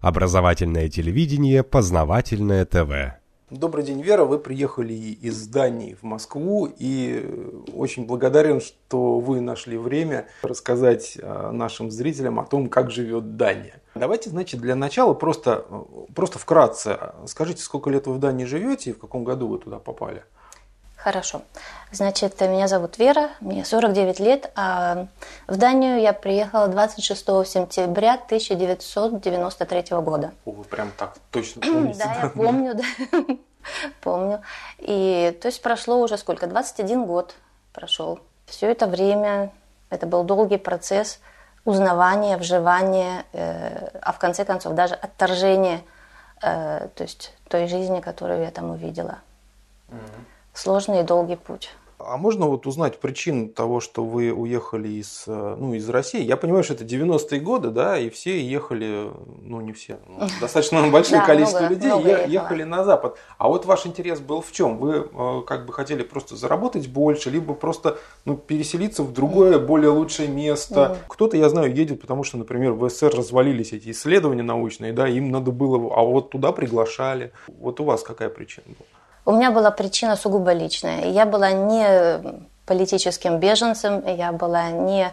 Образовательное телевидение, познавательное ТВ. Добрый день, Вера. Вы приехали из Дании в Москву и очень благодарен, что вы нашли время рассказать э, нашим зрителям о том, как живет Дания. Давайте, значит, для начала просто, просто вкратце скажите, сколько лет вы в Дании живете и в каком году вы туда попали? Хорошо. Значит, меня зовут Вера, мне 49 лет, а в Данию я приехала 26 сентября 1993 года. О, вы прям так точно помните? Да, я помню, да. Помню. И то есть прошло уже сколько? 21 год прошел. Все это время, это был долгий процесс узнавания, вживания, э, а в конце концов даже отторжения э, то есть той жизни, которую я там увидела. Mm-hmm сложный и долгий путь. А можно вот узнать причину того, что вы уехали из, э, ну, из России? Я понимаю, что это 90-е годы, да, и все ехали, ну не все, ну, достаточно большое количество людей ехали на Запад. А вот ваш интерес был в чем? Вы э, как бы хотели просто заработать больше, либо просто ну, переселиться в другое, более лучшее место? Кто-то, я знаю, едет, потому что, например, в СССР развалились эти исследования научные, да, им надо было, а вот туда приглашали. Вот у вас какая причина была? У меня была причина сугубо личная. Я была не политическим беженцем, я была не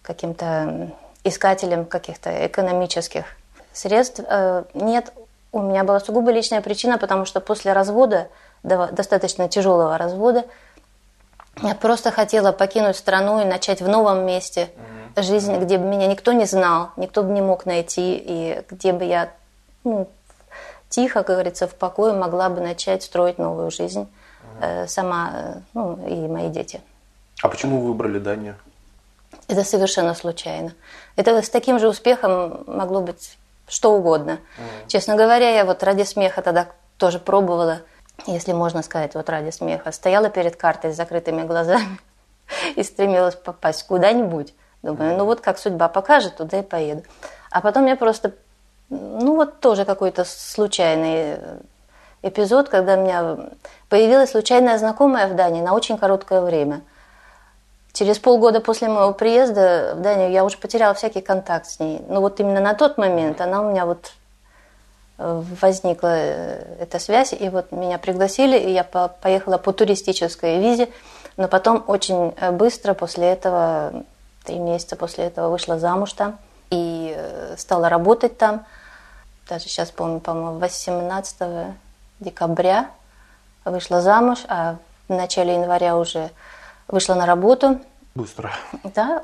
каким-то искателем каких-то экономических средств. Э, нет, у меня была сугубо личная причина, потому что после развода, достаточно тяжелого развода, я просто хотела покинуть страну и начать в новом месте жизнь, где бы меня никто не знал, никто бы не мог найти, и где бы я ну, тихо, как говорится, в покое могла бы начать строить новую жизнь э, сама, э, ну и мои дети. А почему вы выбрали Данию? Это совершенно случайно. Это с таким же успехом могло быть что угодно. Mm. Честно говоря, я вот ради смеха тогда тоже пробовала, если можно сказать, вот ради смеха. Стояла перед картой с закрытыми глазами и стремилась попасть куда-нибудь. Думаю, ну вот как судьба покажет, туда и поеду. А потом я просто ну вот тоже какой-то случайный эпизод, когда у меня появилась случайная знакомая в Дании на очень короткое время. Через полгода после моего приезда в Данию я уже потеряла всякий контакт с ней. Но вот именно на тот момент она у меня вот э, возникла э, эта связь, и вот меня пригласили, и я поехала по туристической визе, но потом очень э, быстро после этого, три месяца после этого вышла замуж там и стала работать там – даже сейчас помню, по-моему, 18 декабря вышла замуж, а в начале января уже вышла на работу. Быстро. Да.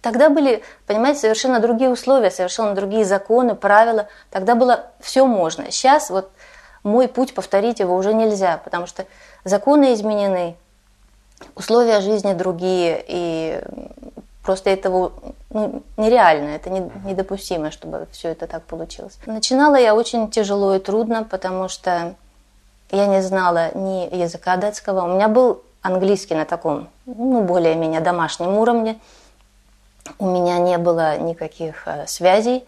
Тогда были, понимаете, совершенно другие условия, совершенно другие законы, правила. Тогда было все можно. Сейчас вот мой путь повторить его уже нельзя, потому что законы изменены, условия жизни другие, и Просто этого ну, нереально, это не, недопустимо, чтобы все это так получилось. Начинала я очень тяжело и трудно, потому что я не знала ни языка датского. У меня был английский на таком, ну, более-менее домашнем уровне. У меня не было никаких э, связей,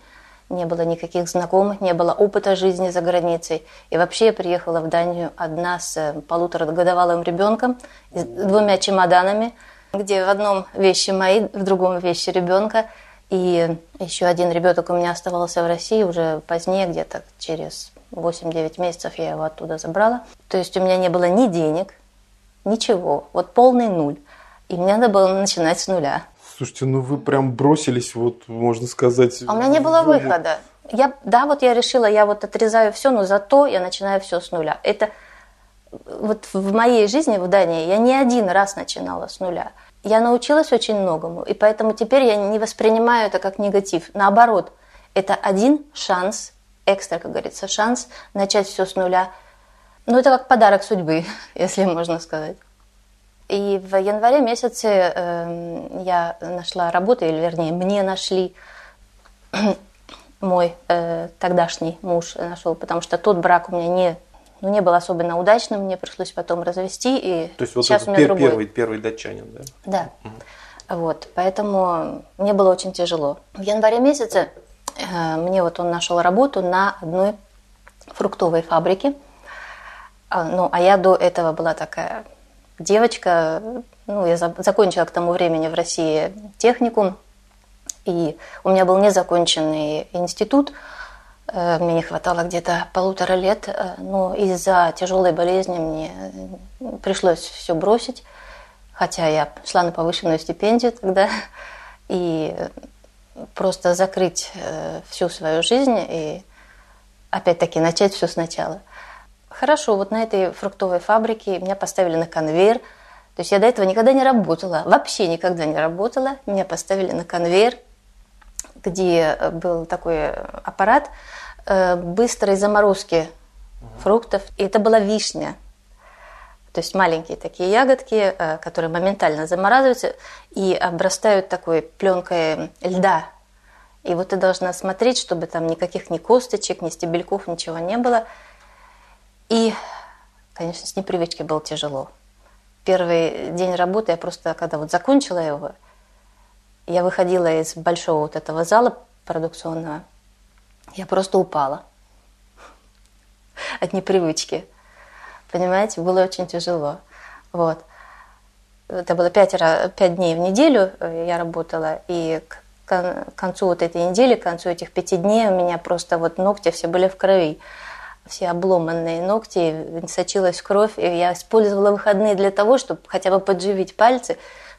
не было никаких знакомых, не было опыта жизни за границей. И вообще я приехала в Данию одна с э, полуторагодовалым ребенком, с двумя чемоданами – где в одном вещи мои, в другом вещи ребенка. И еще один ребенок у меня оставался в России уже позднее, где-то через 8-9 месяцев я его оттуда забрала. То есть у меня не было ни денег, ничего, вот полный нуль. И мне надо было начинать с нуля. Слушайте, ну вы прям бросились, вот можно сказать. А у меня не было выхода. Я, да, вот я решила, я вот отрезаю все, но зато я начинаю все с нуля. Это вот в моей жизни в Дании я не один раз начинала с нуля. Я научилась очень многому, и поэтому теперь я не воспринимаю это как негатив. Наоборот, это один шанс, экстра, как говорится, шанс начать все с нуля. Ну, это как подарок судьбы, если можно сказать. И в январе месяце э, я нашла работу, или вернее, мне нашли мой э, тогдашний муж нашел, потому что тот брак у меня не ну, не был особенно удачным, мне пришлось потом развести. И То есть вот сейчас у меня пер- другой. первый, первый датчанин, да? Да. Угу. Вот, поэтому мне было очень тяжело. В январе месяце э, мне вот он нашел работу на одной фруктовой фабрике. А, ну, а я до этого была такая девочка, ну, я за, закончила к тому времени в России техникум, и у меня был незаконченный институт, мне не хватало где-то полутора лет, э, но из-за тяжелой болезни мне пришлось все бросить, хотя я шла на повышенную стипендию тогда, и просто закрыть всю свою жизнь и опять-таки начать все сначала. Хорошо, вот на этой фруктовой фабрике меня поставили на конвейер. То есть я до этого никогда не работала, вообще никогда не работала. Меня поставили на конвейер, где был такой аппарат э, быстрой заморозки фруктов. И это была вишня. То есть маленькие такие ягодки, э, которые моментально замораживаются и обрастают такой пленкой льда. И вот ты должна смотреть, чтобы там никаких ни косточек, ни стебельков, ничего не было. И, конечно, с непривычки было тяжело. Первый день работы я просто, когда вот закончила его, я выходила из большого вот этого зала продукционного, я просто упала. От непривычки. Понимаете, было очень тяжело. Вот. Это было пять, пять дней в неделю я работала, и к концу вот этой недели, к концу этих пяти дней у меня просто вот ногти все были в крови. Все обломанные ногти, сочилась кровь, и я использовала выходные для того, чтобы хотя бы подживить пальцы,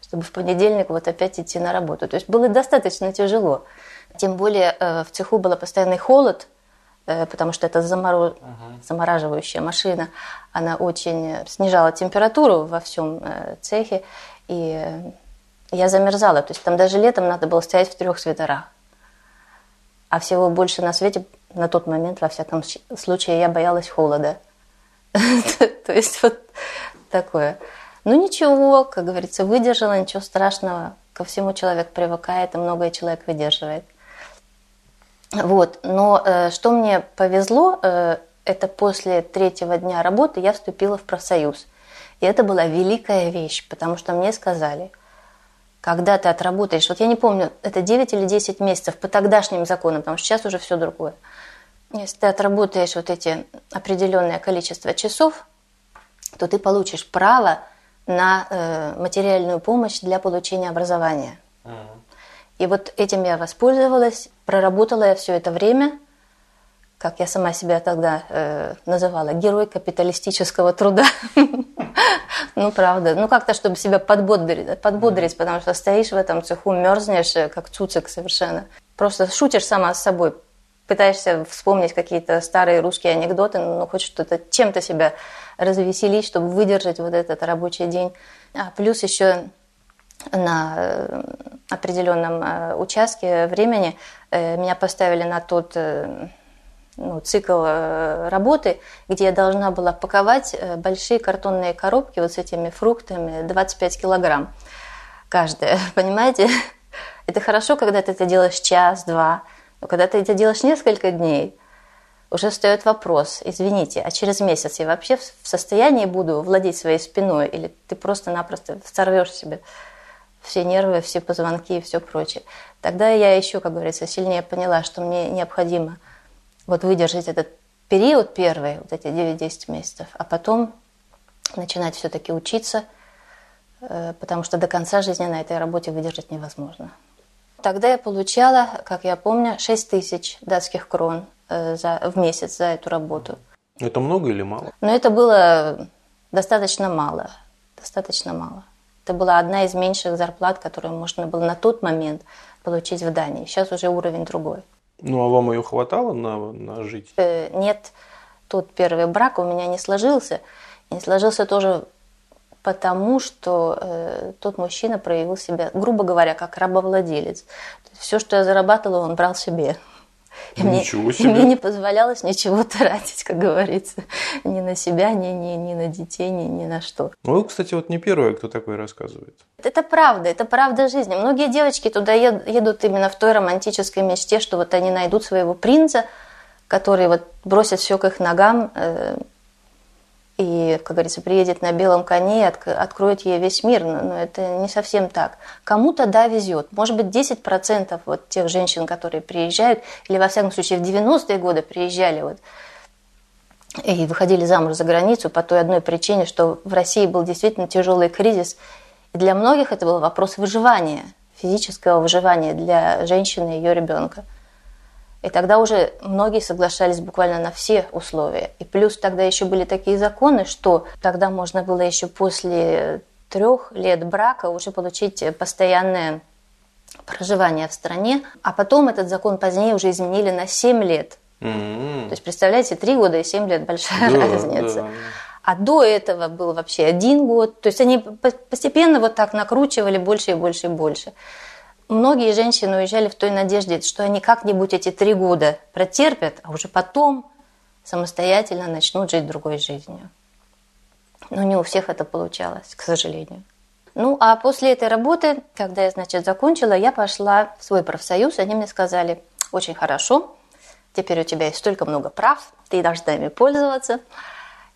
чтобы в понедельник вот опять идти на работу. То есть было достаточно тяжело. Тем более э, в цеху был постоянный холод, э, потому что это заморож... uh-huh. замораживающая машина. Она очень снижала температуру во всем э, цехе, и я замерзала. То есть там даже летом надо было стоять в трех свитерах. А всего больше на свете на тот момент, во всяком случае, я боялась холода. То есть вот такое. Ну ничего, как говорится, выдержала, ничего страшного. Ко всему человек привыкает, и многое человек выдерживает. Вот, но э, что мне повезло, э, это после третьего дня работы я вступила в профсоюз. И это была великая вещь, потому что мне сказали – когда ты отработаешь, вот я не помню, это 9 или 10 месяцев по тогдашним законам, потому что сейчас уже все другое. Если ты отработаешь вот эти определенное количество часов, то ты получишь право на э, материальную помощь для получения образования. Mm-hmm. И вот этим я воспользовалась, проработала я все это время, как я сама себя тогда э, называла, герой капиталистического труда. Ну, правда. Ну, как-то, чтобы себя подбодрить, подбодрить, потому что стоишь в этом цеху, мерзнешь, э, как цуцик совершенно. Просто шутишь сама с собой, пытаешься вспомнить какие-то старые русские анекдоты, ну, хоть что-то, чем-то себя развеселить, чтобы выдержать вот этот рабочий день. А плюс еще на э, определенном э, участке времени меня поставили на тот ну, цикл э, работы, где я должна была паковать э, большие картонные коробки вот с этими фруктами, 25 килограмм каждая, понимаете? Это хорошо, когда ты это делаешь час-два, но когда ты это делаешь несколько дней, уже встает вопрос, извините, а через месяц я вообще в состоянии буду владеть своей спиной, или ты просто-напросто сорвешь себе все нервы, все позвонки и все прочее. Тогда я еще, как говорится, сильнее поняла, что мне необходимо – вот выдержать этот период первый, вот эти 9-10 месяцев, а потом начинать все-таки учиться, э, потому что до конца жизни на этой работе выдержать невозможно. Тогда я получала, как я помню, 6 тысяч датских крон за, в месяц за эту работу. Это много или мало? Но это было достаточно мало. Достаточно мало. Это была одна из меньших зарплат, которую можно было на тот момент получить в Дании. Сейчас уже уровень другой. Ну, а вам ее хватало на, на жить? Э, нет, тот первый брак у меня не сложился. Не сложился тоже потому, что э, тот мужчина проявил себя, грубо говоря, как рабовладелец. Все, что я зарабатывала, он брал себе. И Ничего мне, себе. И мне не позволялось ничего тратить, как говорится. Ни на себя, ни, ни, ни на детей, ни, ни на что. Ну, кстати, вот не первая, кто такой рассказывает. Это правда, это правда жизни. Многие девочки туда едут именно в той романтической мечте, что вот они найдут своего принца, который вот бросит все к их ногам, э, и, как говорится, приедет на белом коне и откроет ей весь мир. Но, но это не совсем так. Кому-то, да, везет. Может быть, 10% вот тех женщин, которые приезжают, или, во всяком случае, в 90-е годы приезжали вот, и выходили замуж за границу по той одной причине, что в России был действительно тяжелый кризис. И для многих это был вопрос выживания, физического выживания для женщины и ее ребенка. И тогда уже многие соглашались буквально на все условия. И плюс тогда еще были такие законы, что тогда можно было еще после трех лет брака уже получить постоянное проживание в стране. А потом этот закон позднее уже изменили на 7 лет. Mm-hmm. То есть, представляете, 3 года и 7 лет большая да, разница. Да. А до этого был вообще один год. То есть они постепенно вот так накручивали больше и больше и больше. Многие женщины уезжали в той надежде, что они как-нибудь эти три года протерпят, а уже потом самостоятельно начнут жить другой жизнью. Но не у всех это получалось, к сожалению. Ну, а после этой работы, когда я, значит, закончила, я пошла в свой профсоюз. Они мне сказали, очень хорошо, теперь у тебя есть столько много прав, ты должна ими пользоваться.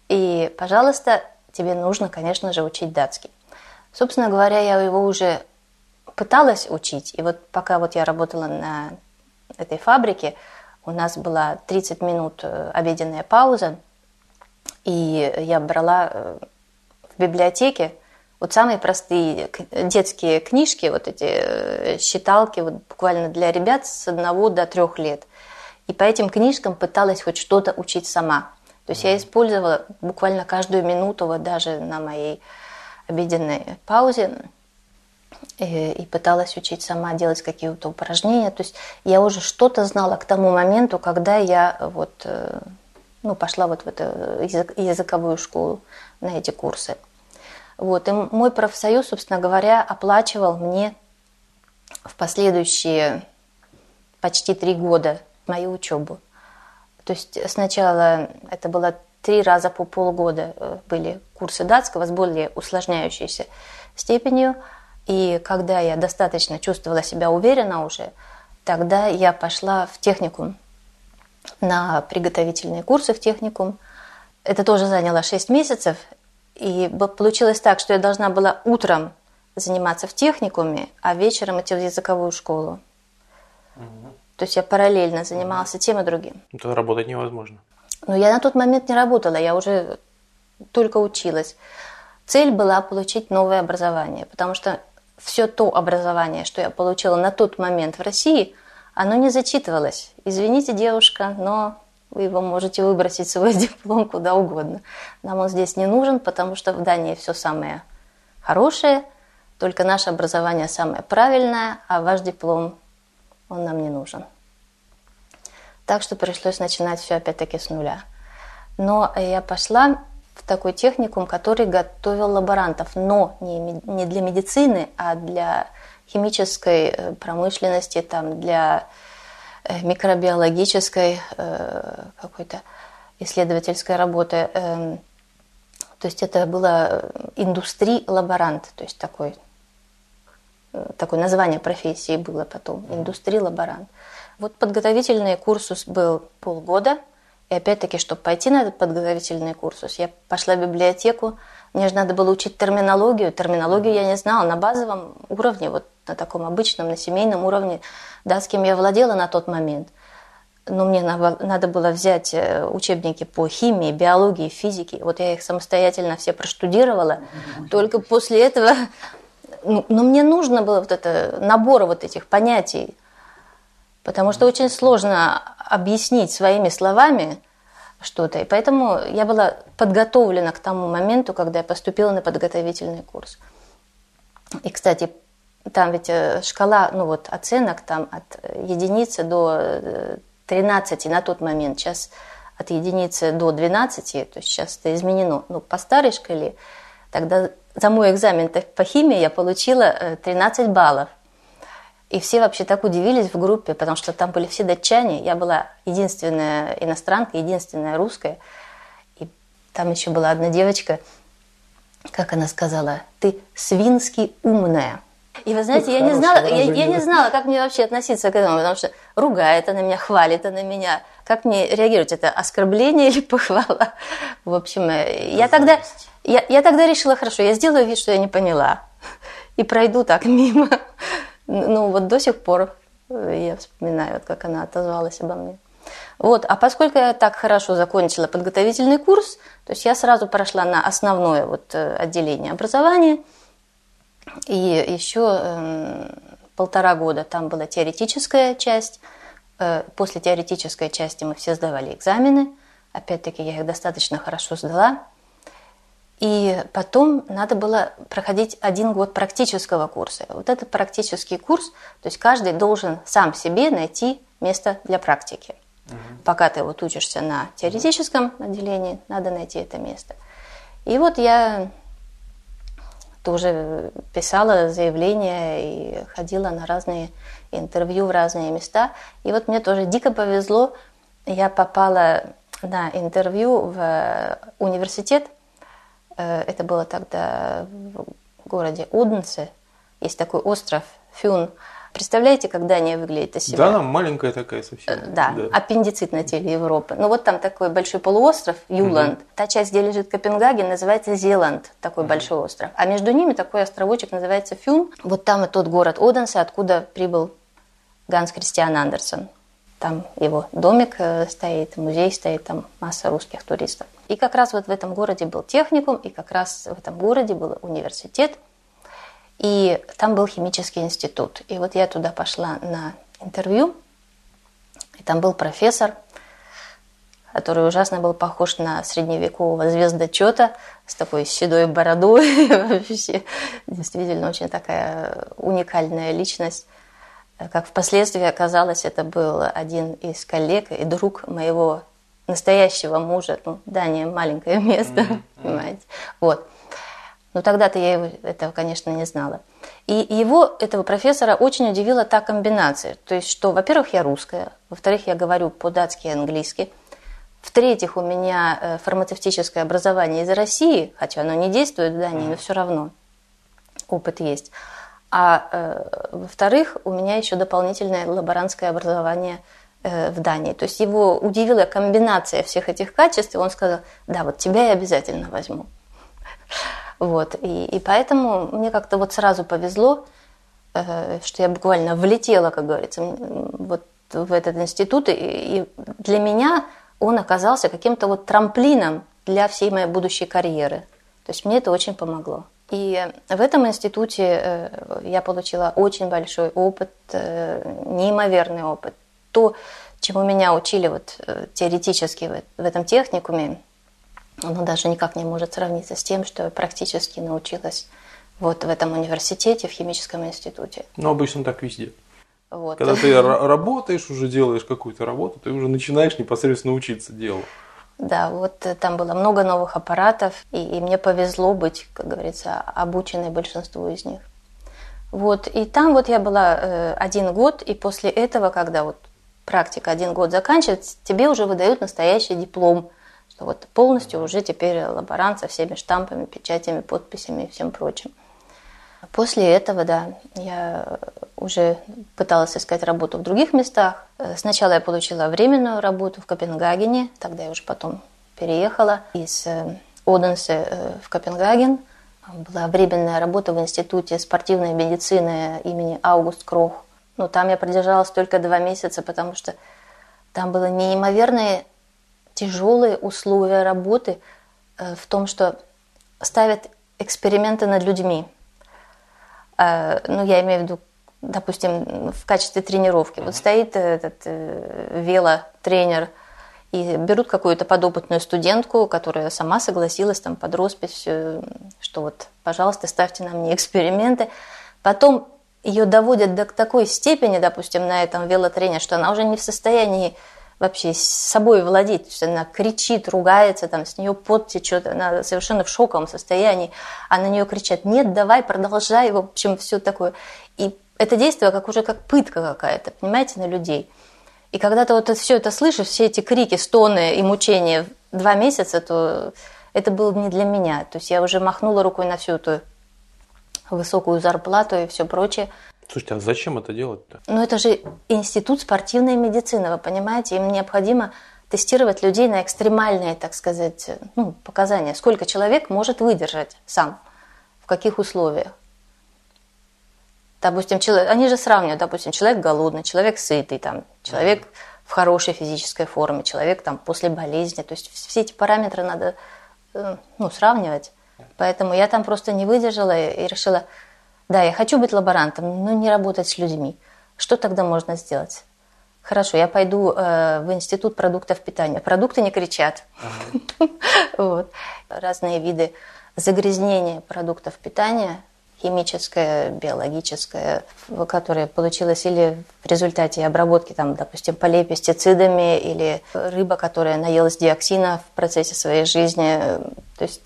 И, пожалуйста, тебе нужно, конечно же, учить датский. Собственно говоря, я его уже пыталась учить. И вот пока вот я работала на этой фабрике, у нас была 30 минут э, обеденная пауза, и я брала э, в библиотеке вот самые простые детские книжки, вот эти э, считалки, вот буквально для ребят с одного до трех лет. И по этим книжкам пыталась хоть что-то учить сама. То есть я использовала буквально каждую минуту, вот даже на моей обеденной паузе, и, и пыталась учить сама делать какие-то упражнения. То есть я уже что-то знала к тому моменту, когда я вот, э, ну, пошла вот в эту язык, языковую школу на эти курсы. Вот. И мой профсоюз, собственно говоря, оплачивал мне в последующие почти три года мою учебу. То есть сначала это было три раза по полгода э, были курсы датского с более усложняющейся степенью – и когда я достаточно чувствовала себя уверенно уже, тогда я пошла в техникум на приготовительные курсы в техникум. Это тоже заняло 6 месяцев. И получилось так, что я должна была утром заниматься в техникуме, а вечером идти в языковую школу. Угу. То есть я параллельно занималась угу. тем и другим. Это работать невозможно. Но я на тот момент не работала, я уже только училась. Цель была получить новое образование, потому что все то образование, что я получила на тот момент в России, оно не зачитывалось. Извините, девушка, но вы его можете выбросить свой диплом куда угодно. Нам он здесь не нужен, потому что в Дании все самое хорошее, только наше образование самое правильное, а ваш диплом, он нам не нужен. Так что пришлось начинать все опять-таки с нуля. Но я пошла в такой техникум, который готовил лаборантов, но не, не для медицины, а для химической э, промышленности, там, для э, микробиологической э, какой-то исследовательской работы. Эм, то есть это было индустрий-лаборант, то есть такой, такое название профессии было потом, индустрий-лаборант. Вот подготовительный курс был полгода – и опять-таки, чтобы пойти на этот подготовительный курс, я пошла в библиотеку, мне же надо было учить терминологию. Терминологию я не знала на базовом уровне, вот на таком обычном, на семейном уровне, да, с кем я владела на тот момент. Но мне надо было взять э, учебники по химии, биологии, физике. Вот я их самостоятельно все проштудировала. Только после этого... Ну, но мне нужно было вот это набор вот этих понятий. Потому что очень сложно объяснить своими словами что-то. И поэтому я была подготовлена к тому моменту, когда я поступила на подготовительный курс. И, кстати, там ведь э, шкала, ну вот оценок там от единицы до 13 э, на тот момент. Сейчас от единицы до 12, то есть сейчас это изменено. Ну, по старой шкале, тогда за мой экзамен по химии я получила 13 э, баллов. И все вообще так удивились в группе, потому что там были все датчане. Я была единственная иностранка, единственная русская. И там еще была одна девочка, как она сказала, ты свински умная. И вы знаете, я не, знала, я, я не знала, как мне вообще относиться к этому, потому что ругает она меня, хвалит она меня. Как мне реагировать? Это оскорбление или похвала? В общем, э, я тогда, я, я тогда решила, хорошо, я сделаю вид, что я не поняла. И пройду так мимо. Ну, вот до сих пор э, я вспоминаю, вот как она отозвалась обо мне. Вот, а поскольку я так хорошо закончила подготовительный курс, то есть я сразу прошла на основное вот э, отделение образования, и еще э, полтора года там была теоретическая часть, э, после теоретической части мы все сдавали экзамены. Опять-таки я их достаточно хорошо сдала. И потом надо было проходить один год практического курса. Вот этот практический курс, то есть каждый должен сам себе найти место для практики. Угу. Пока ты вот учишься на теоретическом отделении, надо найти это место. И вот я тоже писала заявления и ходила на разные интервью в разные места. И вот мне тоже дико повезло, я попала на интервью в университет – это было тогда в городе Оденсе. Есть такой остров Фюн. Представляете, когда они выглядят из себя? Да, она маленькая такая совсем. Э, да, да, аппендицит на теле Европы. Ну вот там такой большой полуостров, Юланд. Угу. Та часть, где лежит Копенгаген, называется Зеланд, такой угу. большой остров. А между ними такой островочек называется Фюн. Вот там и тот город Оденсе, откуда прибыл Ганс Кристиан Андерсон. Там его домик э, стоит, музей стоит, там масса русских туристов. И как раз вот в этом городе был техникум, и как раз в этом городе был университет, и там был химический институт. И вот я туда пошла на интервью, и там был профессор, который ужасно был похож на средневекового звездочета с такой седой бородой. Вообще, действительно, очень такая уникальная личность. Как впоследствии оказалось, это был один из коллег и друг моего настоящего мужа. Ну, Дания маленькое место, mm-hmm. понимаете. Вот. Но тогда-то я его, этого, конечно, не знала. И его, этого профессора, очень удивила та комбинация. То есть, что, во-первых, я русская, во-вторых, я говорю по-датски и английски, в-третьих, у меня э, фармацевтическое образование из России, хотя оно не действует в Дании, но все равно опыт есть. А э, во-вторых, у меня еще дополнительное лаборантское образование в Дании. То есть его удивила комбинация всех этих качеств, и он сказал, да, вот тебя я обязательно возьму. Вот, и, и поэтому мне как-то вот сразу повезло, э, что я буквально влетела, как говорится, вот в этот институт, и, и для меня он оказался каким-то вот трамплином для всей моей будущей карьеры. То есть мне это очень помогло. И в этом институте э, я получила очень большой опыт, э, неимоверный опыт. То, чему меня учили вот э, теоретически в этом техникуме, оно даже никак не может сравниться с тем, что я практически научилась вот в этом университете, в химическом институте. Ну, обычно так везде. Вот. Когда ты работаешь, уже делаешь какую-то работу, ты уже начинаешь непосредственно учиться делу. Да, вот э, там было много новых аппаратов, и, и мне повезло быть, как говорится, обученной большинству из них. Вот, и там вот я была э, один год, и после этого, когда вот практика один год заканчивается, тебе уже выдают настоящий диплом, что вот полностью уже теперь лаборант со всеми штампами, печатями, подписями и всем прочим. После этого, да, я уже пыталась искать работу в других местах. Э, сначала я получила временную работу в Копенгагене, тогда я уже потом переехала из э, Оденсе э, в Копенгаген. Была временная работа в Институте спортивной медицины имени Аугуст Крох. Но там я продержалась только два месяца, потому что там было неимоверные тяжелые условия работы в том, что ставят эксперименты над людьми – а, ну, я имею в виду, допустим, в качестве тренировки. Вот стоит этот э, велотренер, и берут какую-то подопытную студентку, которая сама согласилась там под роспись, что вот, пожалуйста, ставьте на мне эксперименты. Потом ее доводят до такой степени, допустим, на этом велотренере, что она уже не в состоянии вообще с собой владеть. То она кричит, ругается, там, с нее пот течет, она совершенно в шоковом состоянии, а на нее кричат, нет, давай, продолжай, в общем, все такое. И это действие как уже как пытка какая-то, понимаете, на людей. И когда ты вот все это слышишь, все эти крики, стоны и мучения два месяца, то это было не для меня. То есть я уже махнула рукой на всю эту высокую зарплату и все прочее. Слушайте, а зачем это делать-то? Ну, это же институт спортивной медицины, вы понимаете? Им необходимо тестировать людей на экстремальные, так сказать, ну, показания. Сколько человек может выдержать сам, в каких условиях. Допустим, человек, они же сравнивают, допустим, человек голодный, человек сытый, там, человек в хорошей физической форме, человек там после болезни. То есть все эти параметры надо э, ну, сравнивать. Поэтому я там просто не выдержала и решила, да, я хочу быть лаборантом, но не работать с людьми. Что тогда можно сделать? Хорошо, я пойду э, в институт продуктов питания. Продукты не кричат. Ага. вот. Разные виды загрязнения продуктов питания, химическое, биологическое, которое получилось или в результате обработки, там, допустим, полей пестицидами, или рыба, которая наелась диоксина в процессе своей жизни. То есть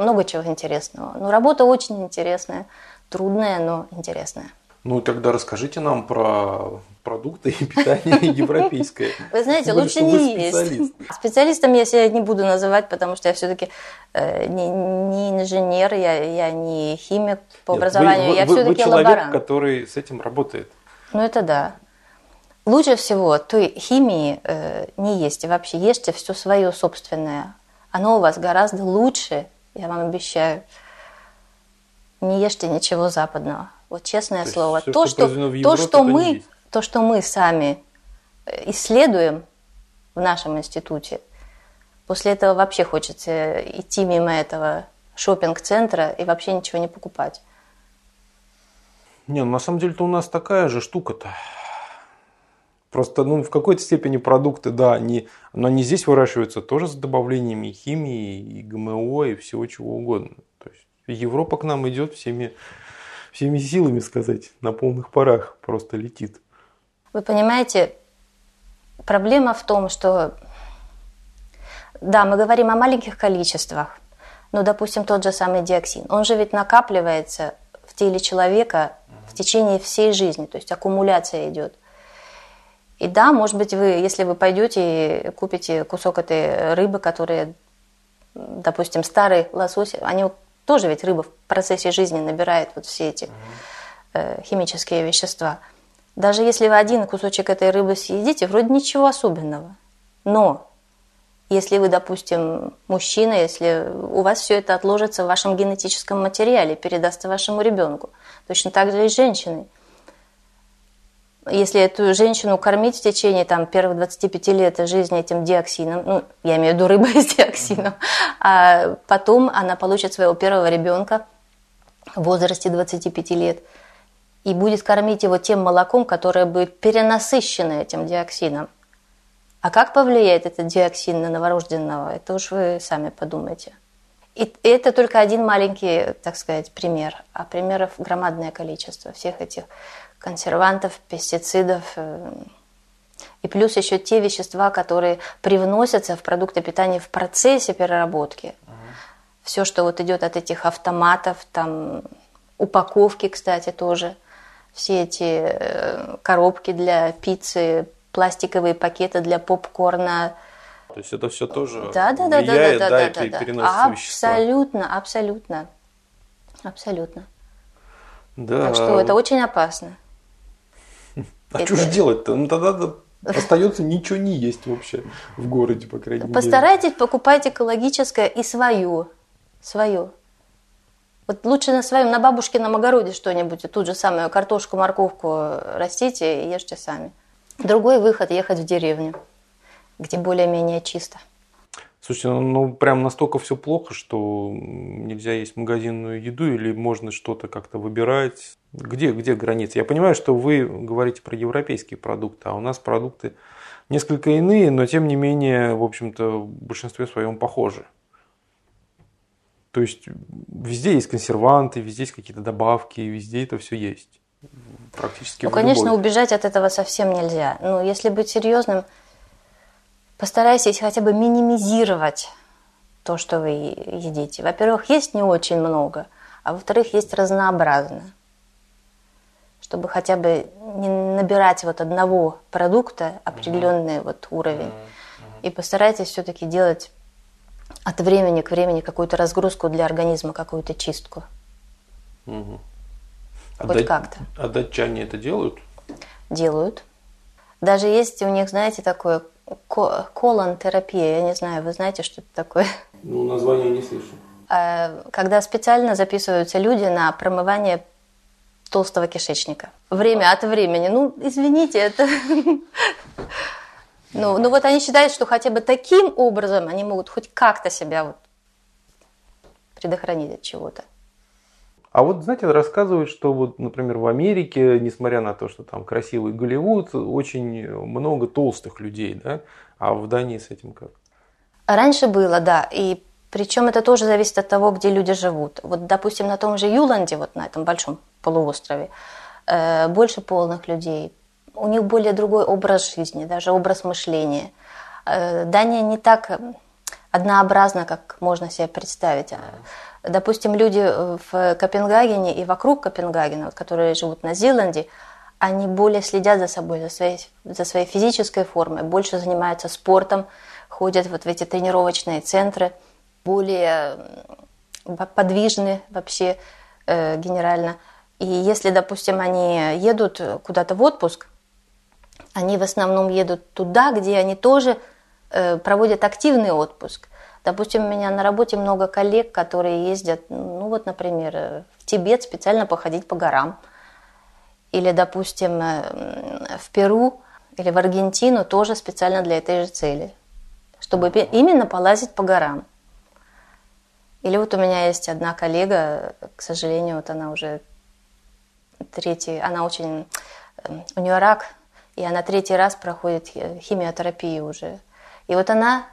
много чего интересного. Но работа очень интересная, трудная, но интересная. Ну, тогда расскажите нам про продукты и питание европейское. Вы знаете, лучше не есть. Специалистом я себя не буду называть, потому что я все-таки э, не, не инженер, я, не химик по образованию, я все-таки лаборант. который с этим работает. Ну, это да. Лучше всего той химии э, не есть. Вообще ешьте все свое собственное. Оно у вас гораздо лучше, я вам обещаю. Не ешьте ничего западного. Вот честное то слово. Все, то, что, Европе, то, что мы, то, что мы сами э, исследуем в нашем институте, после этого вообще хочется идти мимо этого шопинг-центра и вообще ничего не покупать. Не, ну на самом деле-то у нас такая же штука-то. Просто, ну, в какой-то степени продукты, да, они, но они здесь выращиваются тоже с добавлениями химии, и ГМО, и всего чего угодно. То есть Европа к нам идет всеми, всеми силами, сказать, на полных парах просто летит. Вы понимаете, проблема в том, что, да, мы говорим о маленьких количествах, но, допустим, тот же самый диоксин, он же ведь накапливается в теле человека в течение всей жизни, то есть аккумуляция идет. И да, может быть, вы, если вы пойдете и купите кусок этой рыбы, которая, допустим, старый лосось, они тоже ведь рыба в процессе жизни набирает вот все эти э, химические вещества. Даже если вы один кусочек этой рыбы съедите, вроде ничего особенного. Но если вы, допустим, мужчина, если у вас все это отложится в вашем генетическом материале, передастся вашему ребенку, точно так же и с женщиной – если эту женщину кормить в течение там, первых 25 лет жизни этим диоксином, ну, я имею в виду рыбой с диоксином, а потом она получит своего первого ребенка в возрасте 25 лет и будет кормить его тем молоком, которое будет перенасыщено этим диоксином. А как повлияет этот диоксин на новорожденного, это уж вы сами подумайте. И это только один маленький, так сказать, пример, а примеров громадное количество всех этих консервантов, пестицидов. Э, и плюс еще те вещества, которые привносятся в продукты питания в процессе переработки. Угу. Все, что вот идет от этих автоматов, там упаковки, кстати, тоже. Все эти э, коробки для пиццы, пластиковые пакеты для попкорна. То есть это все тоже да, да, да, влияет, да, да, да, да, да, да. Абсолютно, вещества. абсолютно. Абсолютно. Да. Так что это очень опасно. А это... что же делать-то? Ну тогда остается ничего не есть вообще в городе, по крайней мере. Постарайтесь покупать экологическое и свое. Свое. Вот лучше на своем, на бабушкином огороде что-нибудь, ту же самую картошку, морковку растите и ешьте сами. Другой выход – ехать в деревню, где более-менее чисто. Слушайте, ну, ну прям настолько все плохо, что нельзя есть магазинную еду или можно что-то как-то выбирать. Где, где границы? Я понимаю, что вы говорите про европейские продукты, а у нас продукты несколько иные, но тем не менее, в общем-то, в большинстве своем похожи. То есть везде есть консерванты, везде есть какие-то добавки, везде это все есть. Практически. Ну, конечно, любой. убежать от этого совсем нельзя. Но если быть серьезным, постарайтесь хотя бы минимизировать то, что вы едите. Во-первых, есть не очень много, а во-вторых, есть разнообразно чтобы хотя бы не набирать вот одного продукта определенный mm-hmm. вот уровень. Mm-hmm. И постарайтесь все-таки делать от времени к времени какую-то разгрузку для организма, какую-то чистку. Угу. Хоть а как-то. А датчане это делают? Делают. Даже есть у них, знаете, такое колон-терапия. Я не знаю, вы знаете, что это такое? Ну, название не слышу. А, когда специально записываются люди на промывание толстого кишечника. Время от времени. Ну, извините, это... Ну, ну вот они считают, что хотя бы таким образом они могут хоть как-то себя вот предохранить от чего-то. А вот, знаете, рассказывают, что вот, например, в Америке, несмотря на то, что там красивый Голливуд, очень много толстых людей, да? А в Дании с этим как? Раньше было, да. И причем это тоже зависит от того, где люди живут. Вот, допустим, на том же Юланде, вот на этом большом полуострове, э, больше полных людей. У них более другой образ жизни, даже образ мышления. Э, Дания не так однообразна, как можно себе представить. Допустим, люди э, в Копенгагене и вокруг Копенгагена, которые живут на Зеландии, они более следят за собой, за своей, за своей физической формой, больше занимаются спортом, ходят вот в эти тренировочные центры, более подвижны вообще э, генерально. И если, допустим, они едут куда-то в отпуск, они в основном едут туда, где они тоже э, проводят активный отпуск. Допустим, у меня на работе много коллег, которые ездят, ну вот, например, в Тибет специально походить по горам. Или, допустим, э, в Перу или в Аргентину тоже специально для этой же цели. Чтобы именно полазить по горам. Или вот у меня есть одна коллега, к сожалению, вот она уже третий, она очень, э, у нее рак, и она третий раз проходит химиотерапию уже. И вот она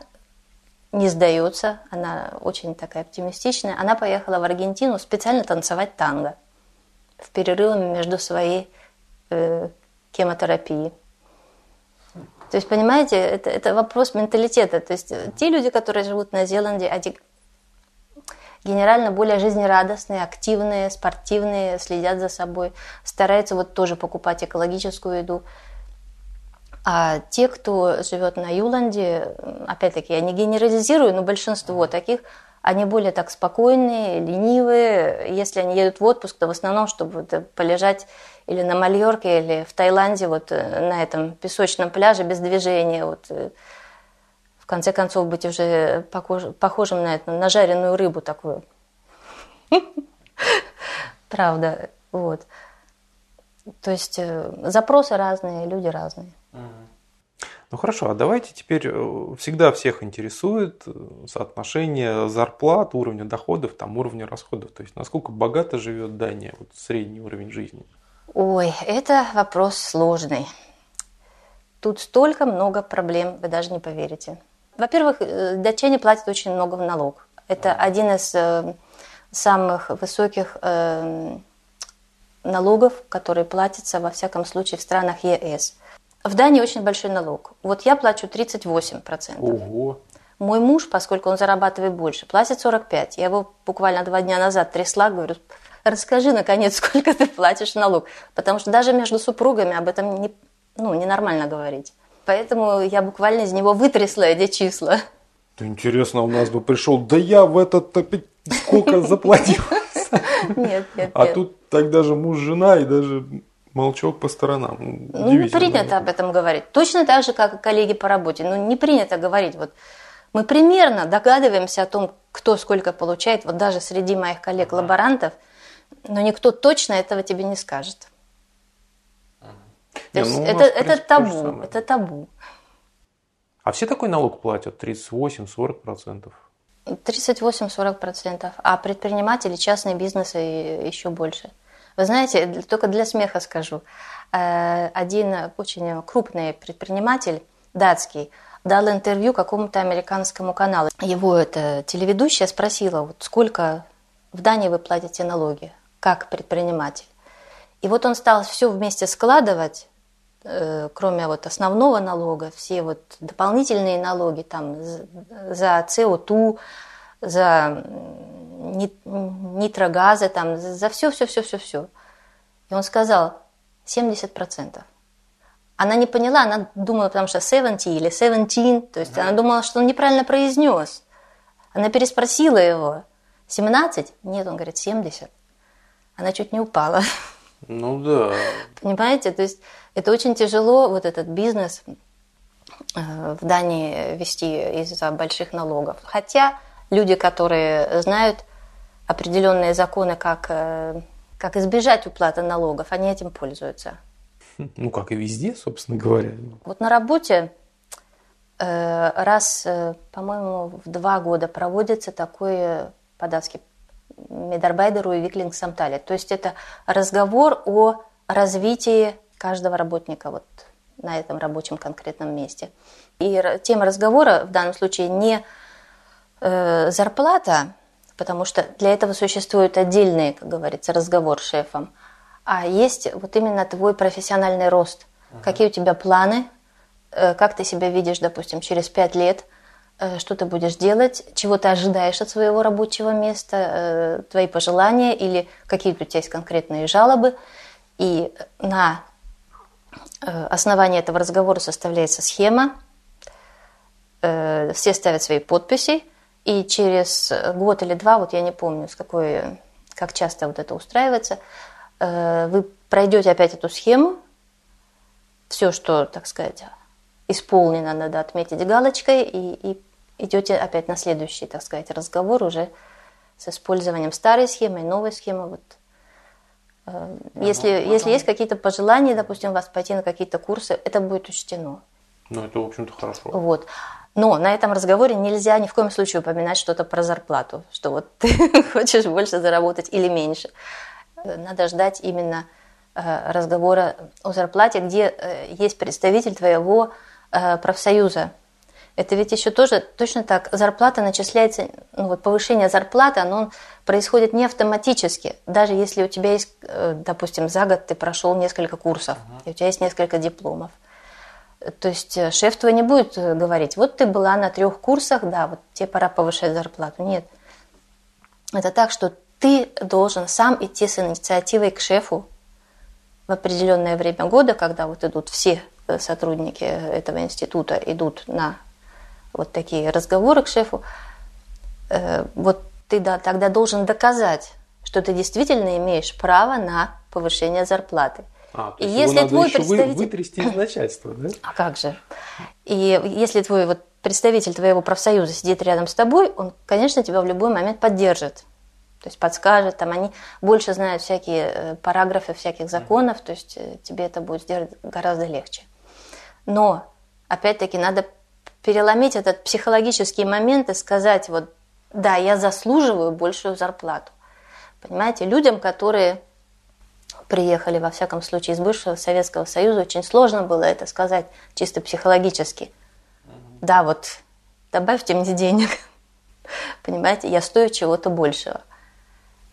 не сдается, она очень такая оптимистичная. Она поехала в Аргентину специально танцевать танго в перерывами между своей э, хемотерапией. То есть, понимаете, это, это вопрос менталитета. То есть, э, те люди, которые живут на Зеландии, они генерально более жизнерадостные, активные, спортивные, следят за собой, стараются вот тоже покупать экологическую еду. А те, кто живет на Юланде, опять-таки, я не генерализирую, но большинство таких, они более так спокойные, ленивые. Если они едут в отпуск, то в основном, чтобы вот полежать или на Мальорке, или в Таиланде, вот э, на этом песочном пляже без движения, вот э, в конце концов быть уже похож, похожим на, это, на жареную рыбу такую. Правда, вот. То есть э, запросы разные, люди разные. Ну хорошо, а давайте теперь э, всегда всех интересует э, соотношение зарплат, уровня доходов, там уровня расходов. То есть насколько богато живет Дания, вот средний уровень жизни. Ой, это вопрос сложный. Тут столько много проблем, вы даже не поверите. Во-первых, датчане платят очень много в налог. Это один из самых высоких налогов, которые платятся, во всяком случае, в странах ЕС. В Дании очень большой налог. Вот я плачу 38%. Ого. Мой муж, поскольку он зарабатывает больше, платит 45%. Я его буквально два дня назад трясла, говорю, расскажи, наконец, сколько ты платишь налог. Потому что даже между супругами об этом не, ну, ненормально говорить. Поэтому я буквально из него вытрясла эти числа. Да интересно, у нас бы пришел, да я в этот сколько заплатил. Нет, нет, А тут так даже муж, жена и даже молчок по сторонам. Ну, не принято об этом говорить. Точно так же, как и коллеги по работе. Ну, не принято говорить. Вот мы примерно догадываемся о том, кто сколько получает, вот даже среди моих коллег-лаборантов, но никто точно этого тебе не скажет. Есть ну, это, это табу, это табу. А все такой налог платят? 38-40%? 38-40%, а предприниматели, частные бизнесы еще больше. Вы знаете, только для смеха скажу. Э, один очень крупный предприниматель, датский, дал интервью какому-то американскому каналу. Его это телеведущая спросила, вот сколько в Дании вы платите налоги, как предприниматель. И вот он стал все вместе складывать, э, кроме вот основного налога, все вот дополнительные налоги там за СО2, за нитрогазы, там, за все, все, все, все, все. И он сказал 70%. Она не поняла, она думала, потому что 70 или 17, то есть она думала, что он неправильно произнес. Она переспросила его. 17? Нет, он говорит 70. Она чуть не упала. Ну да. Понимаете, то есть это очень тяжело, вот этот бизнес э, в Дании вести из-за больших налогов. Хотя люди, которые знают определенные законы, как, э, как избежать уплаты налогов, они этим пользуются. Ну, как и везде, собственно говоря. Вот на работе э, раз, э, по-моему, в два года проводится такой по-датски Медарбайдеру и Виклинг Самтале. То есть это разговор о развитии каждого работника вот на этом рабочем конкретном месте. И тема разговора в данном случае не зарплата, потому что для этого существует отдельный, как говорится, разговор с шефом, а есть вот именно твой профессиональный рост. Uh-huh. Какие у тебя планы, э, как ты себя видишь, допустим, через пять лет, э, что ты будешь делать, чего ты ожидаешь от своего рабочего места, э, твои пожелания? Или какие-то у тебя есть конкретные жалобы. И на основании этого разговора составляется схема, все ставят свои подписи, и через год или два, вот я не помню, с какой, как часто вот это устраивается, э, вы пройдете опять эту схему, все, что, так сказать, исполнено, надо отметить галочкой, и, и идете опять на следующий, так сказать, разговор уже с использованием старой схемы, новой схемы. Вот. Э, если, ага. если есть какие-то пожелания, допустим, вас пойти на какие-то курсы, это будет учтено. Ну, это, в общем-то, хорошо. Вот. Но на этом разговоре нельзя ни в коем случае упоминать что-то про зарплату, что вот ты хочешь больше заработать или меньше. Надо ждать именно э, разговора о зарплате, где э, есть представитель твоего э, профсоюза. Это ведь еще тоже точно так. Зарплата начисляется, ну вот повышение зарплаты, оно происходит не автоматически. Даже если у тебя есть, допустим, за год ты прошел несколько курсов, uh-huh. и у тебя есть несколько дипломов. То есть э, шеф твой не будет э, говорить, вот ты была на трех курсах, да, вот тебе пора повышать зарплату. Нет. Это так, что ты должен сам идти с инициативой к шефу в определенное время года, когда вот идут все э, сотрудники этого института, идут на вот такие разговоры к шефу, вот ты да, тогда должен доказать, что ты действительно имеешь право на повышение зарплаты – а, то и есть если твой представитель... вытрясти из начальства, да? А как же? И если твой вот представитель твоего профсоюза сидит рядом с тобой, он, конечно, тебя в любой момент поддержит. То есть подскажет, там они больше знают всякие э, параграфы всяких законов, то есть э, тебе это будет сделать гораздо легче. Но, опять-таки, надо переломить этот психологический момент и сказать, вот, да, я заслуживаю большую зарплату. Понимаете, людям, которые приехали, во всяком случае, из бывшего Советского Союза, очень сложно было это сказать чисто психологически. Да, вот добавьте мне денег. Понимаете, я стою чего-то большего.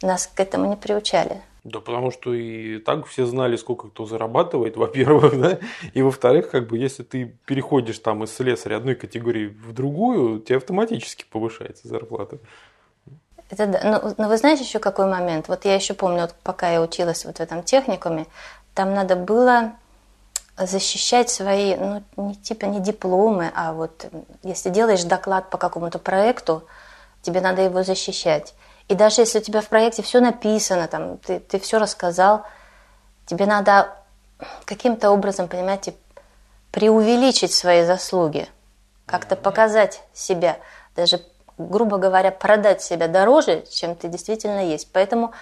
Нас к этому не приучали. Да, потому что и так все знали, сколько кто зарабатывает, во-первых, да, и во-вторых, как бы, если ты переходишь там из слесаря одной категории в другую, тебе автоматически повышается зарплата. Это да. Но, ну, но вы знаете еще какой момент? Вот я еще помню, вот пока я училась вот в этом техникуме, там надо было защищать свои, ну, не типа не дипломы, а вот если делаешь доклад по какому-то проекту, тебе надо его защищать. И даже если у тебя в проекте все написано, там, ты, ты все рассказал, тебе надо каким-то образом, понимаете, преувеличить свои заслуги, как-то показать себя, даже грубо говоря, продать себя дороже, чем ты действительно есть. Поэтому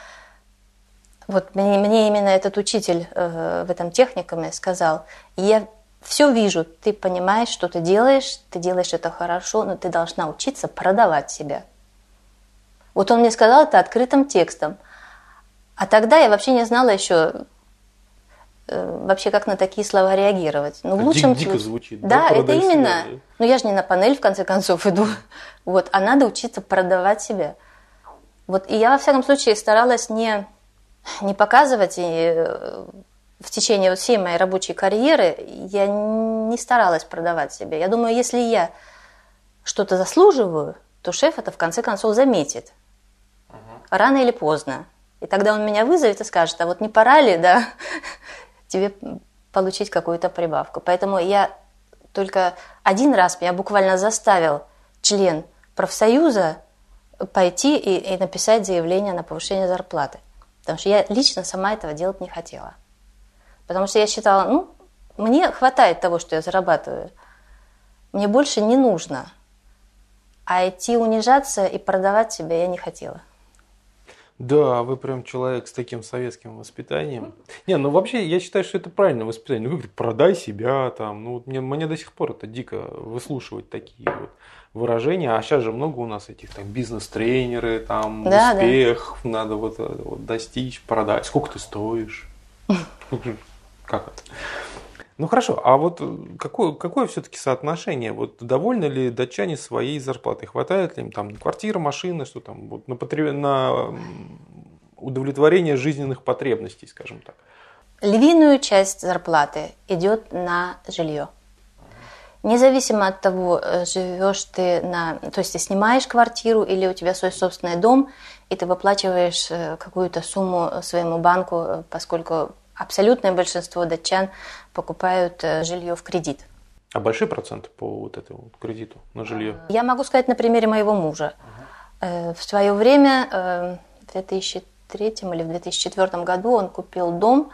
вот мне, мне именно этот учитель э, в этом техникуме сказал, я все вижу, ты понимаешь, что ты делаешь, ты делаешь это хорошо, но ты должна учиться продавать себя. Вот он мне сказал это открытым текстом. А тогда я вообще не знала еще вообще как на такие слова реагировать. Ну, в лучшем дико случае. звучит. Да, да это именно. Себя. Ну, я же не на панель, в конце концов, иду. Вот, а надо учиться продавать себя. Вот, и я, во всяком случае, старалась не, не показывать, и э, в течение вот всей моей рабочей карьеры я не старалась продавать себя. Я думаю, если я что-то заслуживаю, то шеф это в конце концов заметит. Рано или поздно. И тогда он меня вызовет и скажет, а вот не пора ли, да, тебе получить какую-то прибавку. Поэтому я только один раз меня буквально заставил член профсоюза пойти и, и написать заявление на повышение зарплаты. Потому что я лично сама этого делать не хотела. Потому что я считала, ну, мне хватает того, что я зарабатываю. Мне больше не нужно. А идти унижаться и продавать себя я не хотела. Да, вы прям человек с таким советским воспитанием. Не, ну вообще я считаю, что это правильное воспитание. Ну как продай себя там. Ну мне, мне до сих пор это дико выслушивать такие вот выражение, а сейчас же много у нас этих там бизнес-тренеры, там да, успех, да. надо вот, вот достичь, продать. Сколько ты стоишь? Как это? Ну хорошо, а вот какое, какое все-таки соотношение? Вот довольны ли датчане своей зарплатой? Хватает ли им там квартира, машина, что там вот на, потреб... на удовлетворение жизненных потребностей, скажем так? Львиную часть зарплаты идет на жилье. Независимо от того, э, живешь ты на... То есть ты снимаешь квартиру или у тебя свой собственный дом, и ты выплачиваешь э, какую-то сумму своему банку, э, поскольку абсолютное большинство датчан покупают жилье в кредит. А большие проценты по вот этому кредиту на жилье? Я могу сказать на примере моего мужа. В свое время, в 2003 или в 2004 году, он купил дом,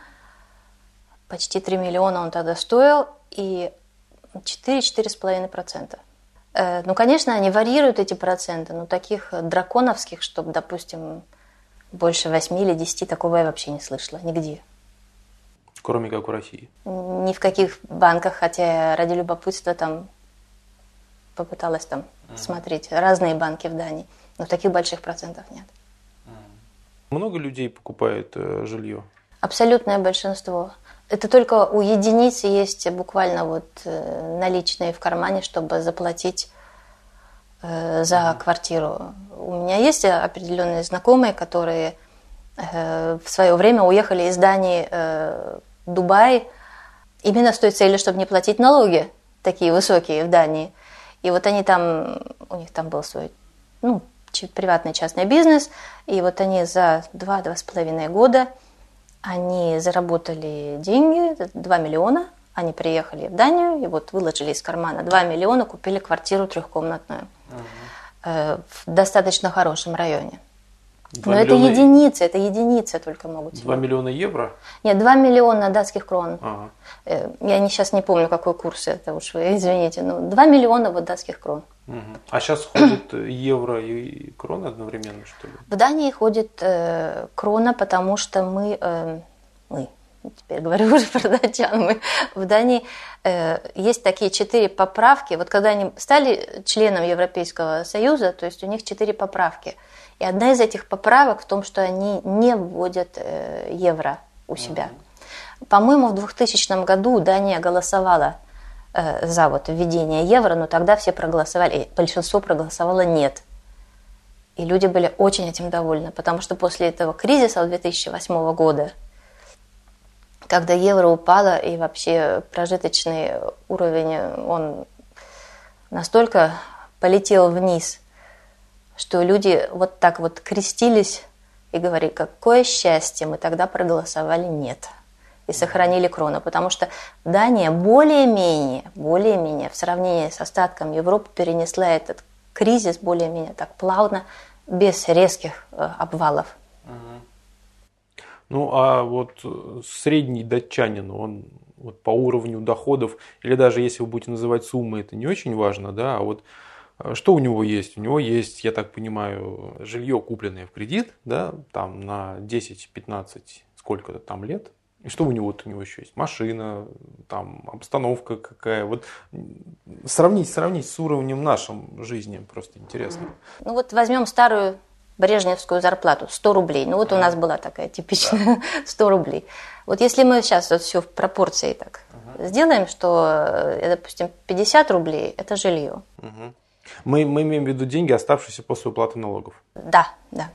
почти 3 миллиона он тогда стоил, и 4-4,5%. Э, ну, конечно, они варьируют эти проценты, но таких драконовских, чтобы, допустим, больше 8 или 10, такого я вообще не слышала нигде. Кроме как в России? Ни в каких банках, хотя ради любопытства там попыталась там mm смотреть разные банки в Дании, но таких больших процентов нет. mm Много людей покупает э, жилье? Абсолютное большинство. Это только у единиц есть буквально вот э, наличные в кармане, чтобы заплатить э, за квартиру. У меня есть определенные знакомые, которые э, в свое время уехали из Дании Дубай именно с той целью, чтобы не платить налоги такие высокие в Дании. И вот они там, у них там был свой, ну, приватный частный бизнес, и вот они за два-два с половиной года – они заработали деньги, 2 миллиона. Они приехали в Данию и вот выложили из кармана 2 миллиона, купили квартиру трехкомнатную uh-huh. в достаточно хорошем районе. Но это единицы, это единицы только могут. 2 миллиона евро? Нет, 2 миллиона датских крон. Ага. Э, я не, сейчас не помню, какой курс это уж вы извините, но 2 миллиона вот датских крон. Угу. А сейчас ходит евро и крона одновременно, что ли? В Дании ходит э, крона, потому что мы, э, мы, теперь говорю уже про датчан, мы в Дании э, есть такие четыре поправки. Вот когда они стали членом Европейского Союза, то есть у них четыре поправки. И одна из этих поправок в том, что они не вводят э, евро у себя. Угу. По-моему, в 2000 году Дания голосовала Э, за вот введение евро, но тогда все проголосовали, большинство проголосовало нет. И люди были очень этим довольны, потому что после этого кризиса 2008 года, когда евро упало и вообще прожиточный уровень, он настолько полетел вниз, что люди вот так вот крестились и говорили, какое счастье, мы тогда проголосовали нет и сохранили крону, потому что Дания более-менее, более-менее в сравнении с остатком Европы перенесла этот кризис более-менее так плавно, без резких э, обвалов. Ну, а вот э, средний датчанин, он вот по уровню доходов, или даже если вы будете называть суммы, это не очень важно, да, а вот э, что у него есть? У него есть, я так понимаю, жилье, купленное в кредит, да, там на 10-15 сколько-то там лет, и что у него у него еще есть? Машина, там обстановка какая. Вот сравнить, сравнить с уровнем нашим жизни просто интересно. Ну вот возьмем старую брежневскую зарплату 100 рублей. Ну вот у нас была такая типичная да. 100 рублей. Вот если мы сейчас вот все в пропорции так сделаем, что, э, допустим, 50 рублей – это жилье. Мы, мы имеем в виду деньги, оставшиеся после уплаты налогов. Да, да.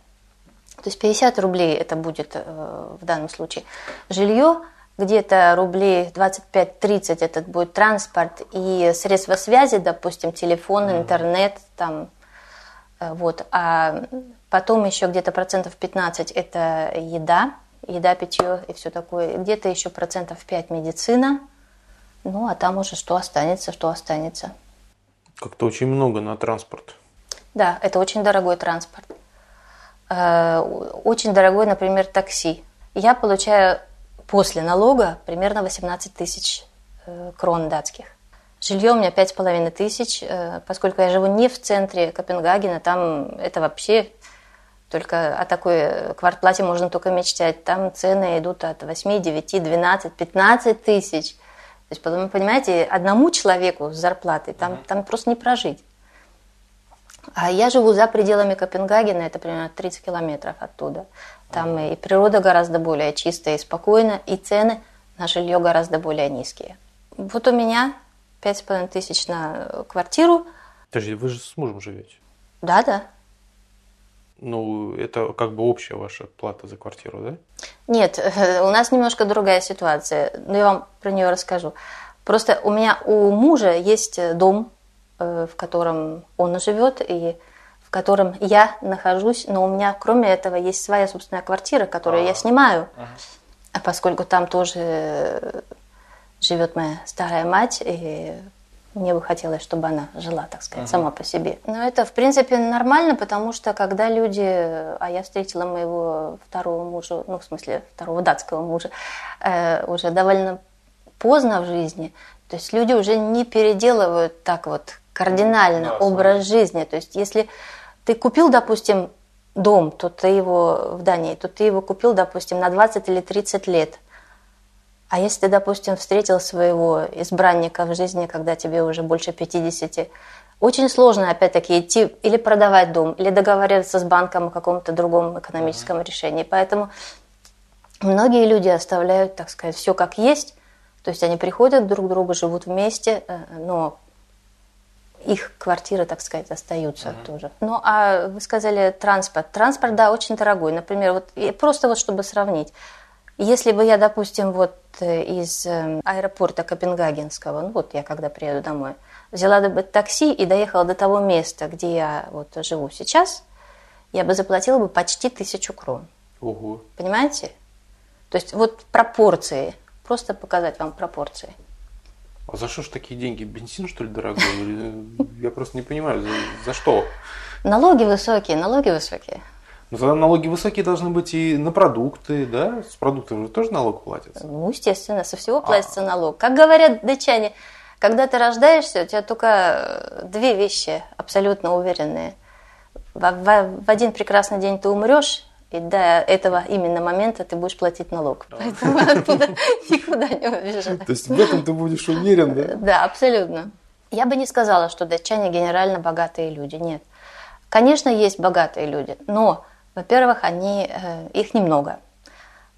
То есть 50 рублей это будет э, в данном случае жилье, где-то рублей 25-30 это будет транспорт и средства связи, допустим, телефон, интернет, там, э, вот. А потом еще где-то процентов 15 это еда, еда, питье и все такое. Где-то еще процентов 5 медицина, ну а там уже что останется, что останется. Как-то очень много на транспорт. Да, это очень дорогой транспорт. Э, очень дорогой, например, такси. Я получаю после налога примерно 18 тысяч э, крон датских. Жилье у меня 5,5 тысяч, э, поскольку я живу не в центре Копенгагена, там это вообще только о такой квартплате можно только мечтать. Там цены идут от 8, 9, 12, 15 тысяч. То есть, понимаете, одному человеку с зарплатой там, там просто не прожить. А я живу за пределами Копенгагена, это примерно 30 километров оттуда. Там и природа гораздо более чистая и спокойная, и цены на жилье гораздо более низкие. Вот у меня 5,5 тысяч на квартиру. Подожди, вы же с мужем живете? Да, да. Ну, это как бы общая ваша плата за квартиру, да? Нет, у нас немножко другая ситуация, но я вам про нее расскажу. Просто у меня у мужа есть дом, э, в котором он живет и в котором я нахожусь, но у меня кроме этого есть своя собственная квартира, которую я снимаю, а поскольку там тоже живет моя старая мать, и мне бы хотелось, чтобы она жила, так сказать, uh-huh. сама по себе. Но это, в принципе, нормально, потому что когда люди... А я встретила моего второго мужа, ну, в смысле, второго датского мужа, э, уже довольно поздно в жизни. То есть люди уже не переделывают так вот кардинально да, образ жизни. То есть если ты купил, допустим, дом, то ты его в Дании, то ты его купил, допустим, на 20 или 30 лет – а если ты, допустим, встретил своего избранника в жизни, когда тебе уже больше 50, очень сложно, опять-таки, идти или продавать дом, или договариваться с банком о каком-то другом экономическом mm-hmm. решении. Поэтому многие люди оставляют, так сказать, все как есть. То есть они приходят друг к другу, живут вместе, э, но их квартиры, так сказать, остаются mm-hmm. тоже. Ну, а вы сказали транспорт. Транспорт, да, очень дорогой. Например, вот просто вот чтобы сравнить. Если бы я, допустим, вот э, из э, аэропорта Копенгагенского, ну вот я когда приеду домой, взяла бы такси и доехала до того места, где я вот живу сейчас, я бы заплатила бы почти тысячу крон. Ого. Понимаете? То есть вот пропорции, просто показать вам пропорции. А за что ж такие деньги? Бензин, что ли, дорогой? Я просто не понимаю, за, за что? Налоги высокие, налоги высокие. Но тогда налоги высокие должны быть и на продукты, да? С продуктов же тоже налог платится? Ну, естественно, со всего платится а. налог. Как говорят датчане, когда ты рождаешься, у тебя только две вещи абсолютно уверенные. В, в, в один прекрасный день ты умрешь, и до этого именно момента ты будешь платить налог. Поэтому оттуда никуда не убежишь. То есть в этом ты будешь уверен, да? Да, абсолютно. Я бы не сказала, что датчане генерально богатые люди. Нет. Конечно, есть богатые люди, но во-первых, они, э, их немного.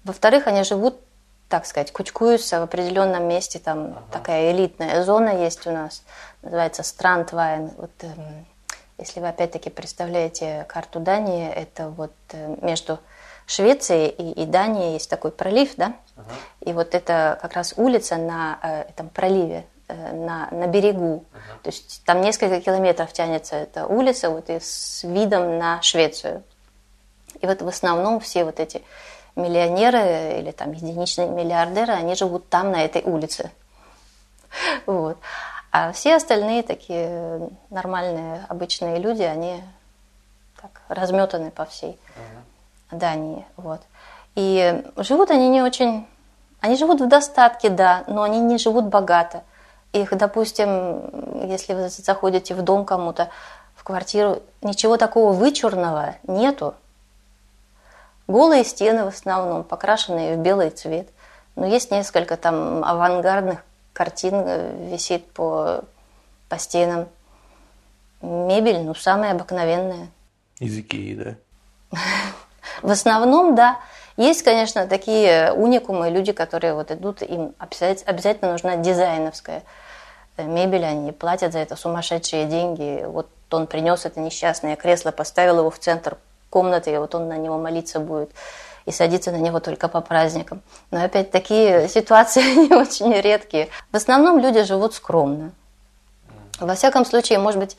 Во-вторых, они живут, так сказать, кучкуются в определенном месте. Там ага. такая элитная зона есть у нас, называется Страндвайн. Вот, эм, если вы опять-таки представляете карту Дании, это вот э, между Швецией и, и Данией есть такой пролив, да? Ага. И вот это как раз улица на э, этом проливе, на, на берегу. Ага. То есть там несколько километров тянется эта улица вот и с видом на Швецию. И вот в основном все вот эти миллионеры или там единичные миллиардеры, они живут там, на этой улице. Вот. А все остальные такие нормальные, обычные люди, они так разметаны по всей uh-huh. Дании. Вот. И живут они не очень... Они живут в достатке, да, но они не живут богато. Их, допустим, если вы заходите в дом кому-то, в квартиру, ничего такого вычурного нету. Голые стены в основном, покрашенные в белый цвет. Но есть несколько там авангардных картин э, висит по, по стенам. Мебель, ну, самая обыкновенная. Из Икеи, да? В основном, да. Есть, конечно, такие уникумы, люди, которые вот идут, им обязательно нужна дизайновская э, мебель, они платят за это сумасшедшие деньги. Вот он принес это несчастное кресло, поставил его в центр комнаты, вот он на него молиться будет и садиться на него только по праздникам. Но опять такие ситуации не очень редкие. В основном люди живут скромно. Во всяком случае, может быть,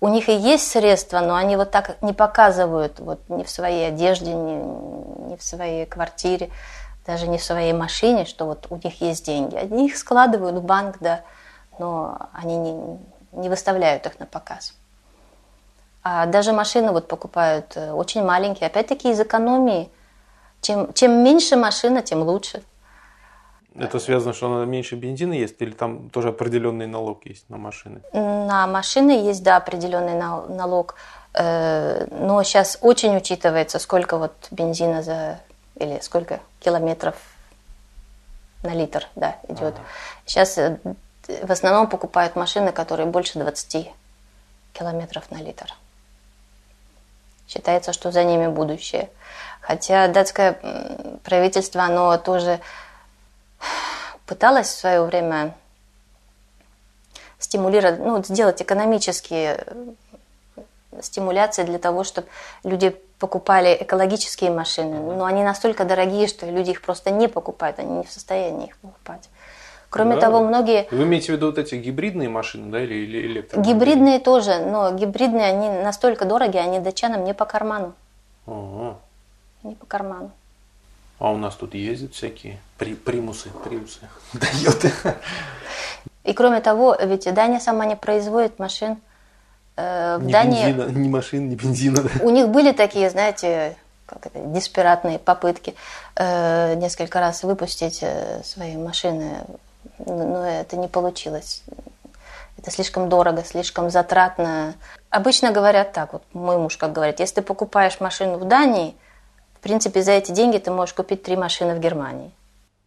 у них и есть средства, но они вот так не показывают вот ни в своей одежде, ни, ни в своей квартире, даже не в своей машине, что вот у них есть деньги. Они их складывают в банк, да, но они не, не выставляют их на показ. А даже машины вот покупают э, очень маленькие, опять-таки из экономии. Чем, чем меньше машина, тем лучше. Это связано, что она меньше бензина есть, или там тоже определенный налог есть на машины? На машины есть, да, определенный налог. Э, но сейчас очень учитывается, сколько вот бензина за или сколько километров на литр, да, идет. Ага. Сейчас э, в основном покупают машины, которые больше 20 километров на литр. Считается, что за ними будущее. Хотя датское правительство, оно тоже пыталось в свое время стимулировать, ну, сделать экономические стимуляции для того, чтобы люди покупали экологические машины. Но они настолько дорогие, что люди их просто не покупают, они не в состоянии их покупать. Кроме да. того, многие... Вы имеете в виду вот эти гибридные машины, да, или, или электромобили? Гибридные тоже, но гибридные, они настолько дорогие, они датчанам не по карману. Ага. Не по карману. А у нас тут ездят всякие при, примусы, примусы, дает. И кроме того, ведь Дания сама не производит машин. Э, в ни Дании... Бензина, ни машин, ни бензина. Да. У них были такие, знаете, как это, диспиратные попытки э, несколько раз выпустить э, свои машины но это не получилось. Это слишком дорого, слишком затратно. Обычно говорят так, вот мой муж как говорит, если ты покупаешь машину в Дании, в принципе, за эти деньги ты можешь купить три машины в Германии.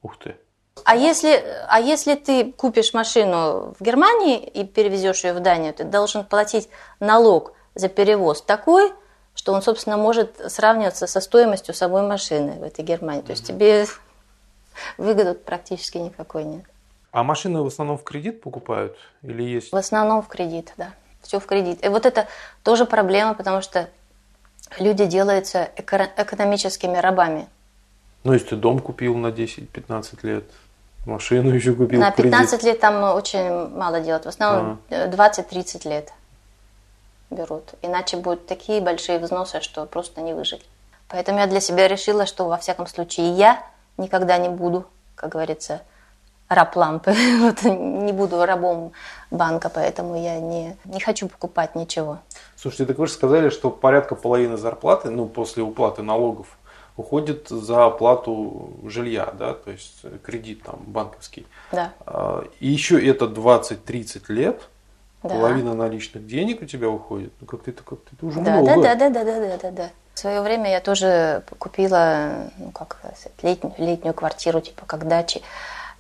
Ух ты. А если, а если ты купишь машину в Германии и перевезешь ее в Данию, ты должен платить налог за перевоз такой, что он, собственно, может сравниваться со стоимостью самой машины в этой Германии. То есть тебе выгоды практически никакой нет. А машины в основном в кредит покупают или есть? В основном в кредит, да. Все в кредит. И вот это тоже проблема, потому что люди делаются эко- экономическими рабами. Ну, если ты дом купил на 10-15 лет, машину еще купил На 15 лет там очень мало делают. В основном а. 20-30 лет берут. Иначе будут такие большие взносы, что просто не выжить. Поэтому я для себя решила, что во всяком случае я никогда не буду, как говорится, раб лампы. вот, не буду рабом банка, поэтому я не, не хочу покупать ничего. Слушайте, так вы же сказали, что порядка половины зарплаты, ну, после уплаты налогов, уходит за оплату жилья, да, то есть кредит там банковский. Да. А, и еще это 20-30 лет, да. половина наличных денег у тебя уходит. Ну, как-то это, как это уже да, много. Да, да, да, да, да, да, да. В свое время я тоже купила, ну, как летнюю, летнюю квартиру, типа как дачи.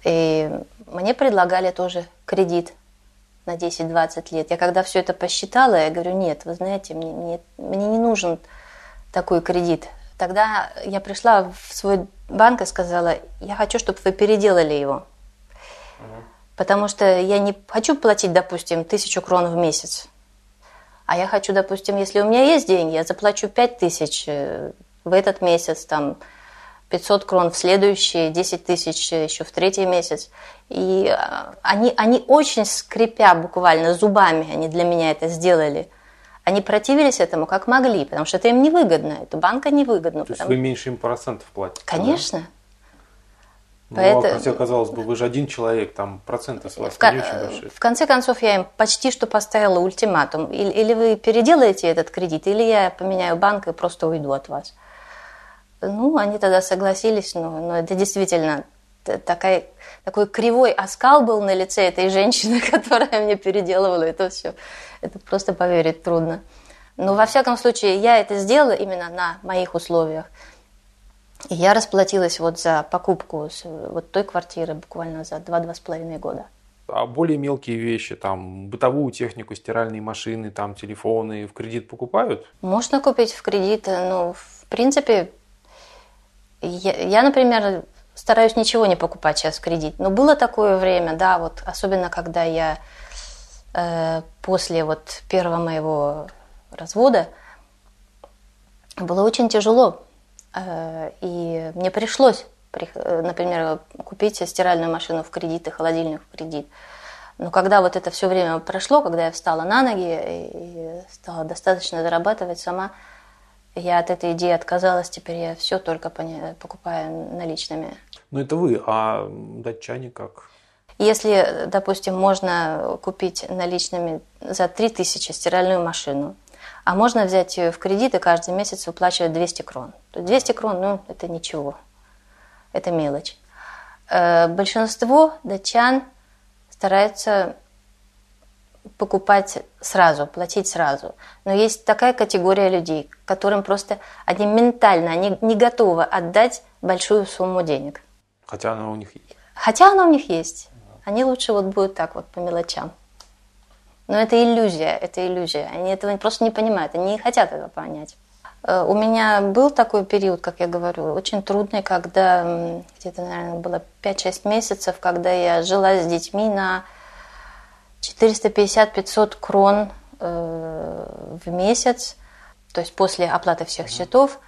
И мне предлагали тоже кредит на 10-20 лет. Я когда все это посчитала, я говорю, нет, вы знаете, мне, мне, мне не нужен такой кредит. Тогда я пришла в свой банк и сказала, я хочу, чтобы вы переделали его. Потому что я не хочу платить, допустим, тысячу крон в месяц. А я хочу, допустим, если у меня есть деньги, я заплачу пять тысяч э, в этот месяц, там, 500 крон в следующий, 10 тысяч еще в третий месяц. И а, они, они очень скрипя буквально зубами, они для меня это сделали. Они противились этому как могли, потому что это им невыгодно, это банка невыгодно. То потому... есть вы меньше им процентов платите? Конечно. Да? Ну, Поэтому... а хотя, казалось бы, вы же один человек, там проценты с вас в, не очень большие. В конце концов, я им почти что поставила ультиматум. Или, или вы переделаете этот кредит, или я поменяю банк и просто уйду от вас. Ну, они тогда согласились, но, но это действительно такая, такой кривой оскал был на лице этой женщины, которая мне переделывала это все. Это просто поверить трудно. Но во всяком случае, я это сделала именно на моих условиях. И я расплатилась вот за покупку вот той квартиры буквально за два-два с половиной года. А более мелкие вещи, там, бытовую технику, стиральные машины, там, телефоны в кредит покупают? Можно купить в кредит, но в принципе я, я, например, стараюсь ничего не покупать сейчас в кредит. Но было такое время, да, вот особенно когда я э, после вот первого моего развода было очень тяжело. Э, и мне пришлось, например, купить стиральную машину в кредит и холодильник в кредит. Но когда вот это все время прошло, когда я встала на ноги и стала достаточно зарабатывать сама, я от этой идеи отказалась, теперь я все только покупаю наличными. Ну это вы, а датчане как? Если, допустим, можно купить наличными за 3000 стиральную машину, а можно взять ее в кредит и каждый месяц выплачивать 200 крон. То 200 крон, ну, это ничего, это мелочь. Э, большинство датчан стараются покупать сразу, платить сразу. Но есть такая категория людей, которым просто они ментально они не готовы отдать большую сумму денег. Хотя она у них есть. Хотя она у них есть. Они лучше вот будут так вот по мелочам. Но это иллюзия, это иллюзия. Они этого просто не понимают, они не хотят этого понять. Э, у меня был такой период, как я говорю, очень трудный, когда где-то, наверное, было 5-6 месяцев, когда я жила с детьми на 450-500 крон э, в месяц, то есть после оплаты всех счетов.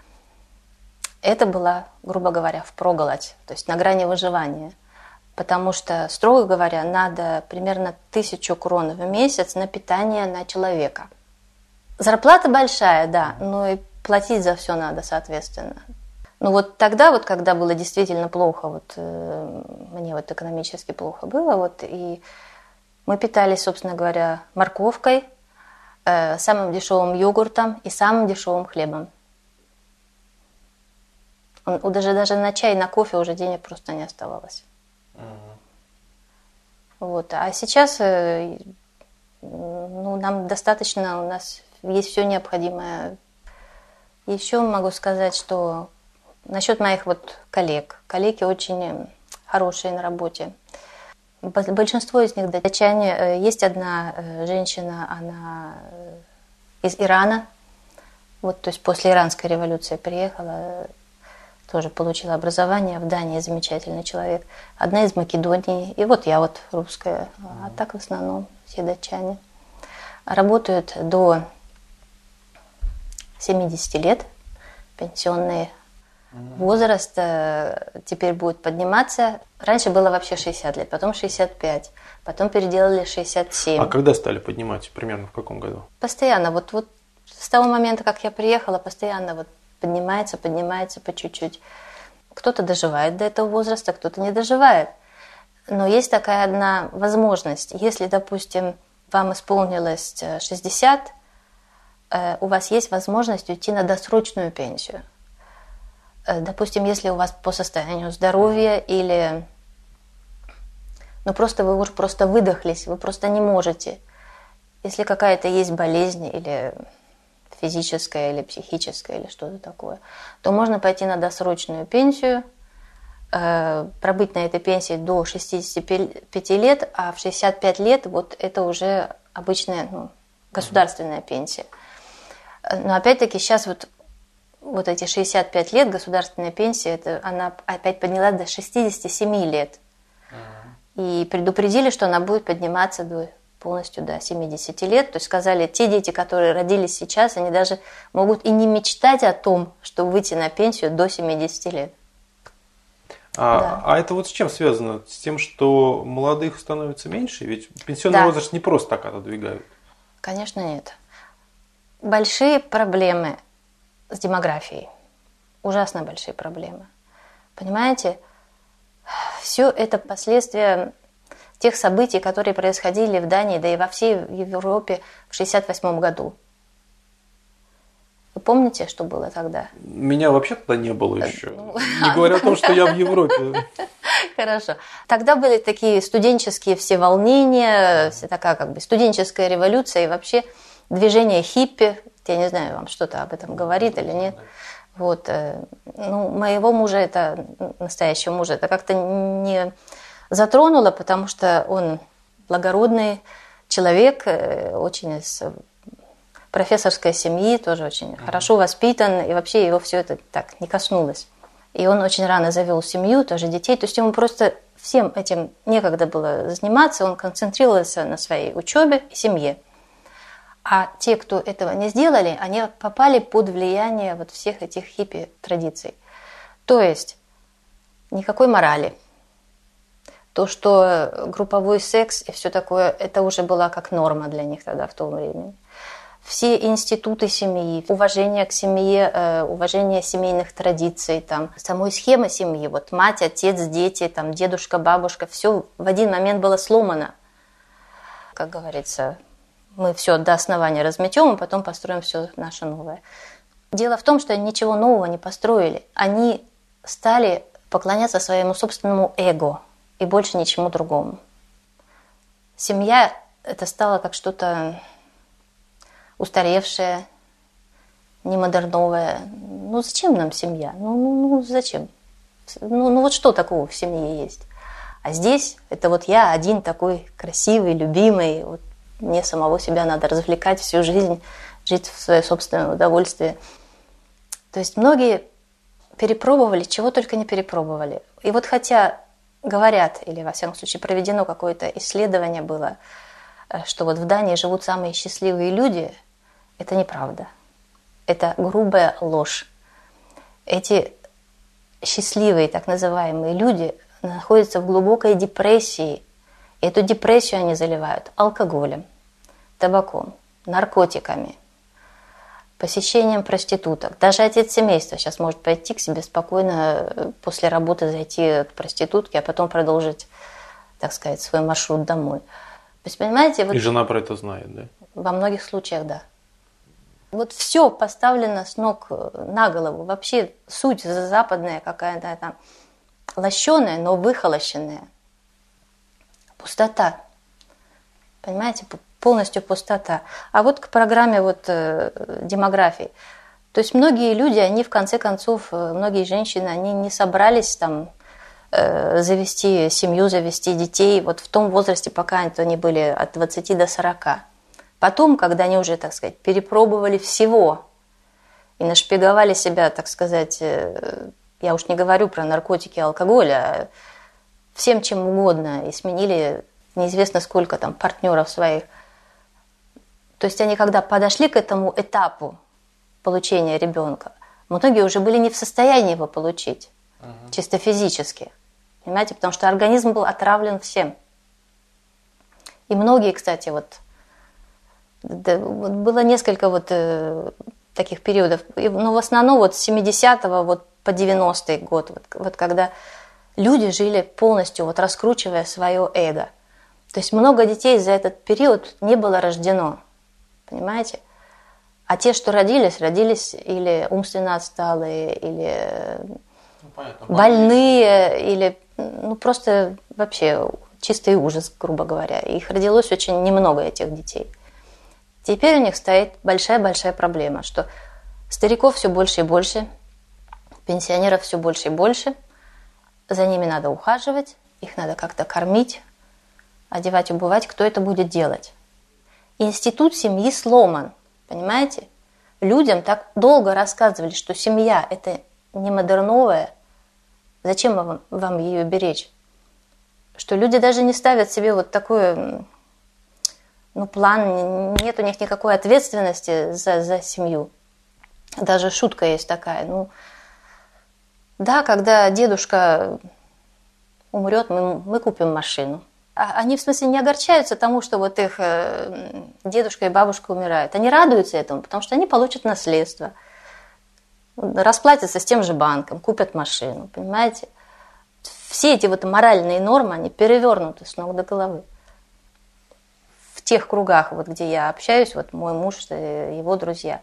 Это было, грубо говоря, в проголодь, то есть на грани выживания. Потому что, строго говоря, надо примерно тысячу крон в месяц на питание на человека. Зарплата большая, да, но и платить за все надо, соответственно. Ну вот тогда, вот когда было действительно плохо, вот э, мне вот экономически плохо было, вот и мы питались, собственно говоря, морковкой, э, самым дешевым йогуртом и самым дешевым хлебом. Он, даже, даже на чай, на кофе уже денег просто не оставалось. Uh-huh. Вот. А сейчас э, ну, нам достаточно, у нас есть все необходимое еще могу сказать, что насчет моих вот коллег. Коллеги очень хорошие на работе. Большинство из них датчане. Э, есть одна э, женщина, она э, из Ирана. Вот, то есть после иранской революции приехала, тоже получила образование в Дании, замечательный человек. Одна из Македонии, и вот я вот русская, а так в основном все датчане. Работают до 70 лет, пенсионный возраст э, теперь будет подниматься. Раньше было вообще 60 лет, потом 65, потом переделали 67. А когда стали поднимать? Примерно в каком году? Постоянно. Вот, вот с того момента, как я приехала, постоянно вот поднимается, поднимается по чуть-чуть. Кто-то доживает до этого возраста, кто-то не доживает. Но есть такая одна возможность. Если, допустим, вам исполнилось 60, э, Э, у вас есть возможность уйти на досрочную пенсию. Э, допустим, если у вас по состоянию здоровья или ну просто вы уже просто выдохлись, вы просто не можете. Если какая-то есть болезнь или физическая или психическая или что-то такое, то можно пойти на досрочную пенсию, э, пробыть на этой пенсии до 65 лет, а в 65 лет вот это уже обычная ну, государственная пенсия. Но опять-таки сейчас вот, вот эти 65 лет государственная пенсия, это, она опять поднялась до 67 лет. И предупредили, что она будет подниматься до полностью до 70 лет. То есть сказали, те дети, которые родились сейчас, они даже могут и не мечтать о том, что выйти на пенсию до 70 лет. А, да. а это вот с чем связано? С тем, что молодых становится меньше? Ведь пенсионный да. возраст не просто так отодвигают. Конечно, нет большие проблемы с демографией. Ужасно большие проблемы. Понимаете, все это последствия тех событий, которые происходили в Дании, да и во всей Европе в 1968 году. Вы помните, что было тогда? Меня вообще тогда не было еще. Ну, не говоря о том, что я в Европе. Хорошо. Тогда были такие студенческие все волнения, вся такая как бы студенческая революция и вообще движение хиппи, я не знаю, вам что-то об этом говорит или нет. Вот, э, ну, моего мужа это, настоящего мужа, это как-то не затронуло, потому что он благородный человек, э, очень из профессорской семьи, тоже очень mm-hmm. хорошо воспитан, и вообще его все это так не коснулось. И он очень рано завел семью, тоже детей, то есть ему просто всем этим некогда было заниматься, он концентрировался на своей учебе и семье. А те, кто этого не сделали, они попали под влияние вот всех этих хиппи-традиций. То есть никакой морали. То, что групповой секс и все такое, это уже была как норма для них тогда в то время. Все институты семьи, уважение к семье, э, уважение семейных традиций, там, самой схемы семьи, вот мать, отец, дети, там, дедушка, бабушка, все в один момент было сломано. Как говорится, мы все до основания разметем, а потом построим все наше новое. Дело в том, что ничего нового не построили. Они стали поклоняться своему собственному эго и больше ничему другому. Семья это стало как что-то устаревшее, немодерновое. Ну зачем нам семья? Ну, ну, ну зачем? Ну, ну вот что такого в семье есть? А здесь это вот я один такой красивый, любимый, вот мне самого себя надо развлекать всю жизнь, жить в свое собственное удовольствие. То есть многие перепробовали, чего только не перепробовали. И вот хотя говорят, или во всяком случае проведено какое-то исследование было, э, что вот в Дании живут самые счастливые люди, это неправда. Это грубая ложь. Эти счастливые так называемые люди находятся в глубокой депрессии. Эту депрессию они заливают алкоголем, табаком, наркотиками, посещением проституток. Даже отец семейства сейчас может пойти к себе спокойно э, после работы зайти к проститутке, а потом продолжить, так сказать, свой маршрут домой. То есть, понимаете, вот И жена про это знает, да? Во многих случаях, да. Вот все поставлено с ног э, на голову. Вообще суть западная какая-то там лощеная, но выхолощенная. Пустота. Понимаете, полностью пустота. А вот к программе вот, э, демографии. То есть многие люди, они в конце концов, э, многие женщины, они не собрались там э, завести семью, завести детей вот в том возрасте, пока они были от 20 до 40. Потом, когда они уже, так сказать, перепробовали всего и нашпиговали себя, так сказать, э, я уж не говорю про наркотики, алкоголь, а всем чем угодно, и сменили неизвестно сколько там партнеров своих. То есть они, когда подошли к этому этапу получения ребенка, многие уже были не в состоянии его получить, uh-huh. чисто физически. Понимаете, потому что организм был отравлен всем. И многие, кстати, вот да, вот было несколько вот э, таких периодов, но ну, в основном вот с 70-го вот по 90-й год, вот, вот когда люди жили полностью, вот раскручивая свое эго. То есть много детей за этот период не было рождено, понимаете? А те, что родились, родились или умственно отсталые, или ну, понятно, больные, или ну, просто вообще чистый ужас, грубо говоря. Их родилось очень немного, этих детей. Теперь у них стоит большая-большая проблема, что стариков все больше и больше, пенсионеров все больше и больше, за ними надо ухаживать, их надо как-то кормить, одевать, убывать, кто это будет делать. Институт семьи сломан, понимаете? Людям так долго рассказывали, что семья – это не модерновая, зачем вам, вам ее беречь? Что люди даже не ставят себе вот такое ну, план, нет у них никакой ответственности за, за семью. Даже шутка есть такая. Ну, да, когда дедушка умрет, мы, мы купим машину. А они, в смысле, не огорчаются тому, что вот их э, дедушка и бабушка умирают. Они радуются этому, потому что они получат наследство. Расплатятся с тем же банком, купят машину, понимаете? Все эти вот моральные нормы, они перевернуты с ног до головы тех кругах, вот, где я общаюсь, вот мой муж, э, его друзья,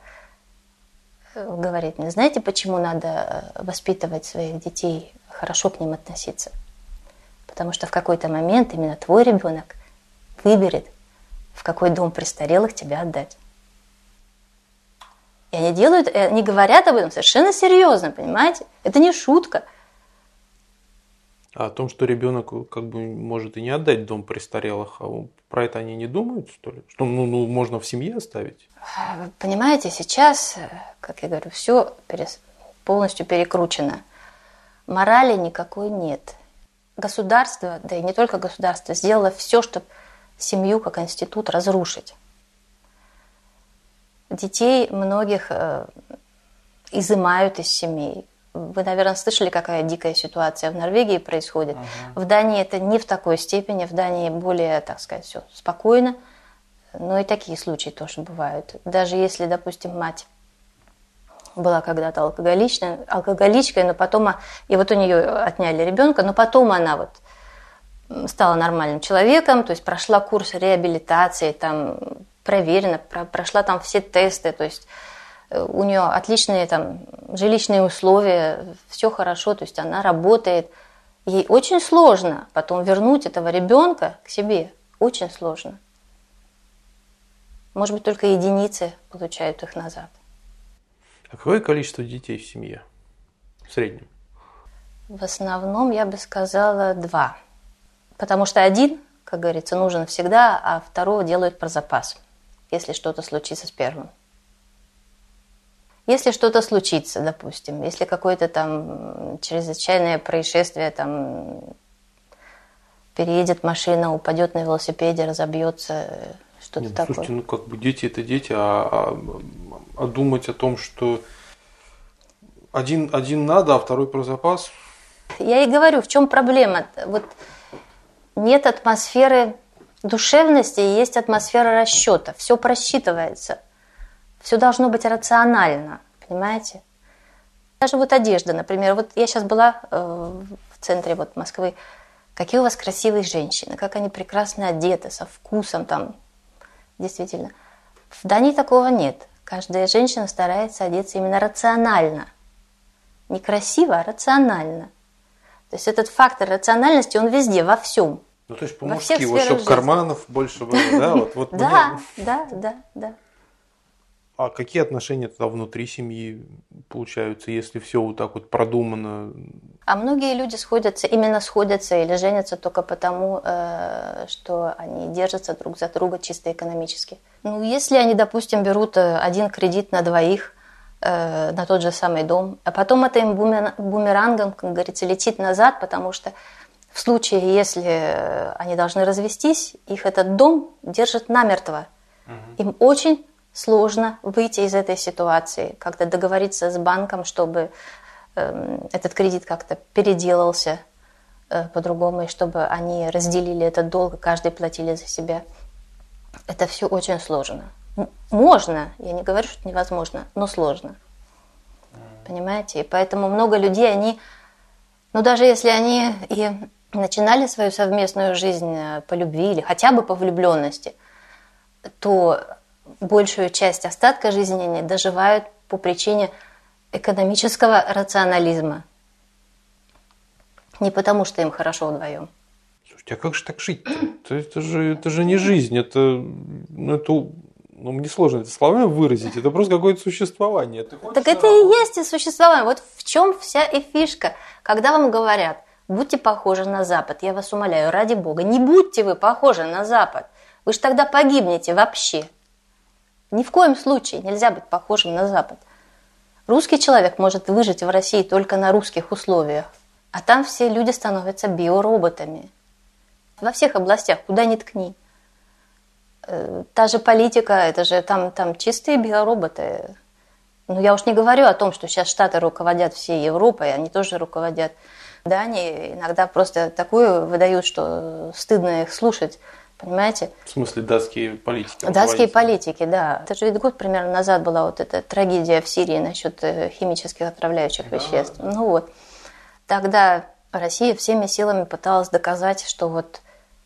говорит мне, знаете, почему надо э, воспитывать своих детей, хорошо к ним относиться? Потому что в какой-то момент именно твой ребенок выберет, в какой дом престарелых тебя отдать. И они делают, они говорят об этом совершенно серьезно, понимаете? Это не шутка. А о том, что ребенок как бы может и не отдать дом престарелых, а про это они не думают, что ли? Что ну, ну, можно в семье оставить? Понимаете, сейчас, как я говорю, все полностью перекручено. Морали никакой нет. Государство, да и не только государство, сделало все, чтобы семью как институт разрушить. Детей многих э, изымают из семей, вы, наверное, слышали, какая дикая ситуация в Норвегии происходит. Ага. В Дании это не в такой степени, в Дании более, так сказать, все спокойно. Но и такие случаи тоже бывают. Даже если, допустим, мать была когда-то алкоголичной, алкоголичкой, но потом, и вот у нее отняли ребенка, но потом она вот стала нормальным человеком, то есть прошла курс реабилитации, там проверена, прошла там все тесты, то есть у нее отличные там жилищные условия, все хорошо, то есть она работает. Ей очень сложно потом вернуть этого ребенка к себе, очень сложно. Может быть, только единицы получают их назад. А какое количество детей в семье в среднем? В основном, я бы сказала, два. Потому что один, как говорится, нужен всегда, а второго делают про запас, если что-то случится с первым. Если что-то случится, допустим, если какое-то там чрезвычайное происшествие, там переедет машина, упадет на велосипеде, разобьется, что-то Нет, ну, такое. Слушайте, ну как бы дети это дети, а, а, а думать о том, что один, один надо, а второй про запас. Я и говорю, в чем проблема? Вот нет атмосферы душевности, есть атмосфера расчета. Все просчитывается. Все должно быть рационально, понимаете? Даже вот одежда, например. Вот я сейчас была э, в центре вот Москвы. Какие у вас красивые женщины, как они прекрасно одеты, со вкусом там. Действительно. В Дании такого нет. Каждая женщина старается одеться именно рационально. Не красиво, а рационально. То есть этот фактор рациональности, он везде, во всем. Ну, то есть по-мужски, вот, чтобы карманов больше было, да? Вот, вот да, да, да, да. А какие отношения тогда внутри семьи получаются, если все вот так вот продумано? А многие люди сходятся, именно сходятся или женятся только потому, э, что они держатся друг за друга чисто экономически. Ну, если они, допустим, берут э, один кредит на двоих э, на тот же самый дом, а потом это им бумерангом, как говорится, летит назад, потому что в случае, если они должны развестись, их этот дом держит намертво. Угу. Им очень сложно выйти из этой ситуации, как-то договориться с банком, чтобы э, этот кредит как-то переделался э, по-другому, и чтобы они разделили этот долг, каждый платили за себя. Это все очень сложно. Можно, я не говорю, что невозможно, но сложно. Понимаете? И поэтому много людей, они, ну даже если они и начинали свою совместную жизнь э, по любви или хотя бы по влюбленности, то большую часть остатка жизни они доживают по причине экономического рационализма. Не потому, что им хорошо вдвоем. Слушайте, а как же так жить-то? Это, это, же, это же не жизнь, это, ну, это ну, мне сложно это словами выразить, это просто какое-то существование. Так это и есть и существование. Вот в чем вся и фишка. Когда вам говорят, будьте похожи на Запад, я вас умоляю, ради Бога, не будьте вы похожи на Запад. Вы же тогда погибнете вообще. Ни в коем случае нельзя быть похожим на Запад. Русский человек может выжить в России только на русских условиях, а там все люди становятся биороботами. Во всех областях, куда ни ткни. Э, та же политика, это же там, там чистые биороботы. Ну, я уж не говорю о том, что сейчас Штаты руководят всей Европой, они тоже руководят. Да, иногда просто такую выдают, что стыдно их слушать. Понимаете? В смысле датские политики? Датские политики, да. Это же ведь год примерно назад была вот эта трагедия в Сирии насчет э, химических отравляющих да. веществ. Ну вот. Тогда Россия всеми силами пыталась доказать, что вот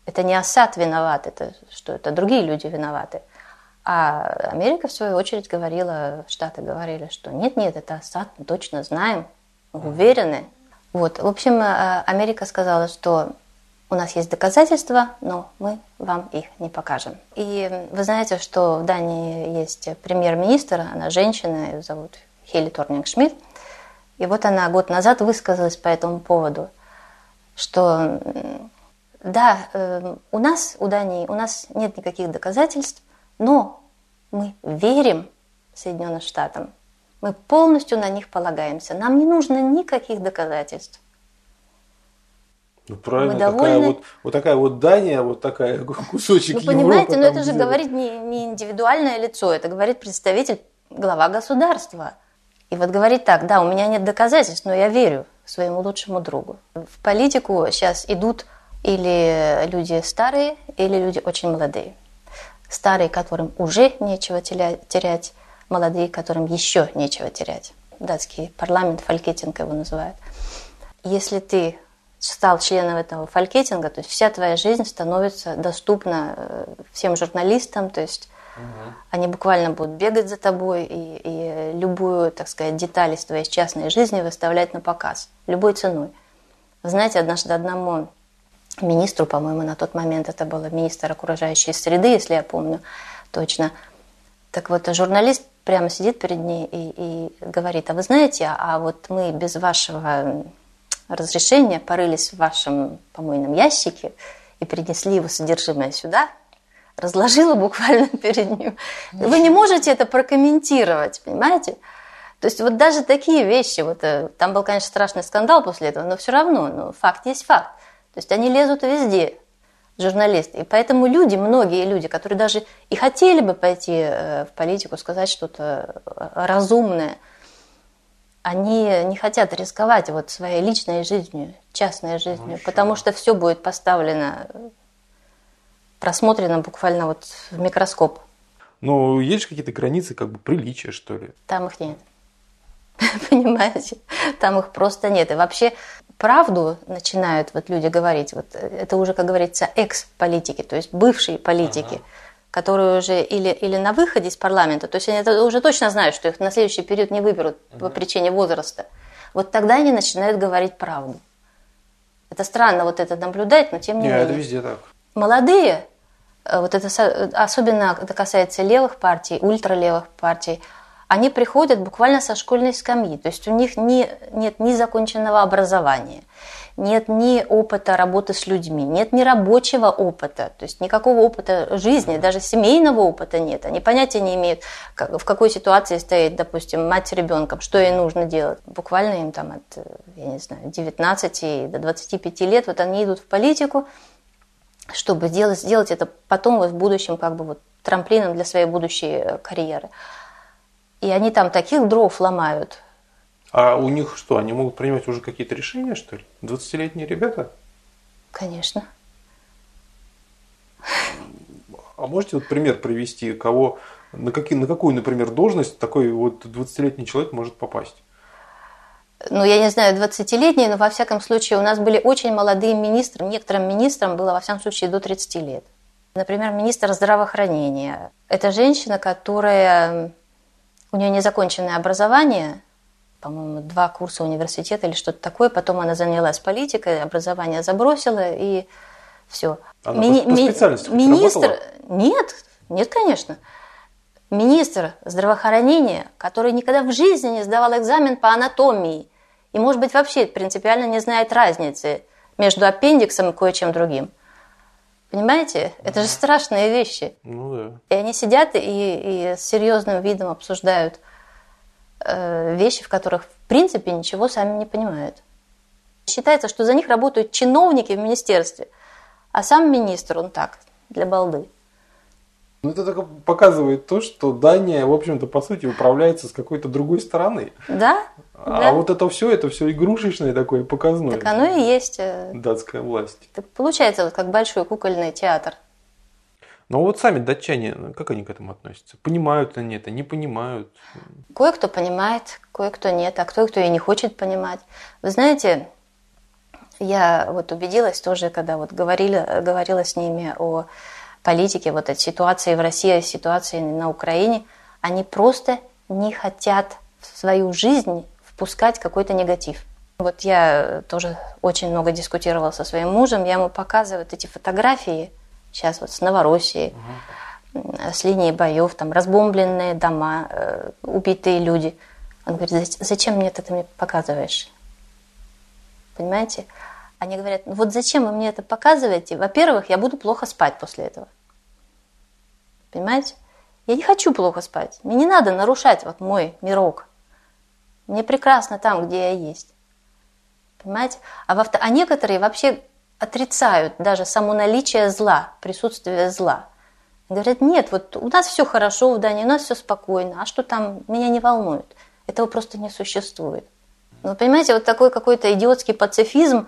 это не Асад виноват, это, что это другие люди виноваты. А Америка, в свою очередь, говорила, Штаты говорили, что нет-нет, это Асад, мы точно знаем, уверены. Вот. В общем, э, Америка сказала, что у нас есть доказательства, но мы вам их не покажем. И вы знаете, что в Дании есть премьер-министр, она женщина, ее зовут Хели Торнинг Шмидт. И вот она год назад высказалась по этому поводу, что да, э, у нас, у Дании, у нас нет никаких доказательств, но мы верим Соединенным Штатам. Мы полностью на них полагаемся. Нам не нужно никаких доказательств. Ну правильно, мы довольны. такая вот, вот такая вот Дания, вот такая кусочек Вы понимаете, но это же говорит не, не индивидуальное лицо, это говорит представитель, глава государства. И вот говорит так, да, у меня нет доказательств, но я верю своему лучшему другу. В политику сейчас идут или люди старые, или люди очень молодые. Старые, которым уже нечего терять, молодые, которым еще нечего терять. Датский парламент, фалькетинг его называют. Если ты стал членом этого фалькетинга, то есть вся твоя жизнь становится доступна э, всем журналистам, то есть угу. они буквально будут бегать за тобой и, и любую, так сказать, деталь из твоей частной жизни выставлять на показ, любой ценой. Знаете, однажды одному министру, по-моему, на тот момент это был министр окружающей среды, если я помню точно, так вот журналист прямо сидит перед ней и, и говорит, а вы знаете, а вот мы без вашего разрешения, порылись в вашем помойном ящике и принесли его содержимое сюда, разложила буквально перед ним. Вы не можете это прокомментировать, понимаете? То есть вот даже такие вещи, вот э, там был, конечно, страшный скандал после этого, но все равно, ну, факт есть факт. То есть они лезут везде, журналисты. И поэтому люди, многие люди, которые даже и хотели бы пойти э, в политику, сказать что-то э, разумное, они не хотят рисковать вот своей личной жизнью, частной жизнью, ну, потому что все будет поставлено, просмотрено буквально вот в микроскоп. Но есть же какие-то границы, как бы приличия, что ли? Там их нет. Понимаете? Там их просто нет. И вообще правду начинают вот люди говорить, вот это уже, как говорится, экс-политики, то есть бывшие политики, ага. Которые уже или, или на выходе из парламента, то есть они уже точно знают, что их на следующий период не выберут ага. по причине возраста. Вот тогда они начинают говорить правду. Это странно вот это наблюдать, но тем не, не менее. это везде так. Молодые, э, вот это особенно это касается левых партий, ультралевых партий, они приходят буквально со школьной скамьи. То есть у них не, нет ни законченного образования, нет ни опыта работы с людьми, нет ни рабочего опыта, то есть никакого опыта жизни, даже семейного опыта нет. Они понятия не имеют, как, в какой ситуации стоит, допустим, мать с ребенком, что ей нужно делать. Буквально им там от, я не знаю, 19 до 25 лет, вот они идут в политику, чтобы сделать, сделать это потом вот в будущем как бы вот трамплином для своей будущей э, карьеры. И они там таких дров ломают. А у них что, они могут принимать уже какие-то решения, что ли? 20-летние ребята? Конечно. А можете вот пример привести, кого, на, какие, на какую, например, должность такой вот 20-летний человек может попасть? ну, я не знаю, 20-летние, но во всяком случае у нас были очень молодые министры. Некоторым министрам было, во всяком случае, до 30 лет. Например, министр здравоохранения. Это женщина, которая у нее незаконченное образование, по-моему, два курса университета или что-то такое. Потом она занялась политикой, образование забросила и все. Она Мини- по, по специальности ми- Министр... Работала? Нет, нет, конечно. Министр здравоохранения, который никогда в жизни не сдавал экзамен по анатомии и, может быть, вообще принципиально не знает разницы между аппендиксом и кое-чем другим. Понимаете? Это же страшные вещи. Ну да. И они сидят и, и с серьезным видом обсуждают вещи, в которых в принципе ничего сами не понимают. Считается, что за них работают чиновники в министерстве, а сам министр, он так, для балды. Ну, это только показывает то, что Дания, в общем-то, по сути, управляется с какой-то другой стороны. Да. А да. вот это все, это все игрушечное такое показное. Так оно и есть. Э, Датская власть. Так получается вот как большой кукольный театр. Но вот сами датчане, как они к этому относятся? Понимают они это, не понимают? Кое-кто понимает, кое-кто нет, а кое-кто и не хочет понимать. Вы знаете, я вот убедилась тоже, когда вот говорили, говорила с ними о политике, вот этой ситуации в России, ситуации на Украине, они просто не хотят в свою жизнь впускать какой-то негатив. Вот я тоже очень много дискутировала со своим мужем, я ему показываю вот эти фотографии, сейчас вот с Новороссии, с линии боев, там разбомбленные дома, э, убитые люди. Он говорит, зачем мне это ты мне показываешь? Понимаете? Они говорят, ну вот зачем вы мне это показываете? Во-первых, я буду плохо спать после этого. Понимаете? Я не хочу плохо спать. Мне не надо нарушать вот мой мирок. Мне прекрасно там, где я есть. Понимаете? А, во а некоторые вообще отрицают даже само наличие зла, присутствие зла. Говорят, нет, вот у нас все хорошо в Дании, у нас все спокойно, а что там, меня не волнует. Этого просто не существует. Ну, понимаете, вот такой какой-то идиотский пацифизм,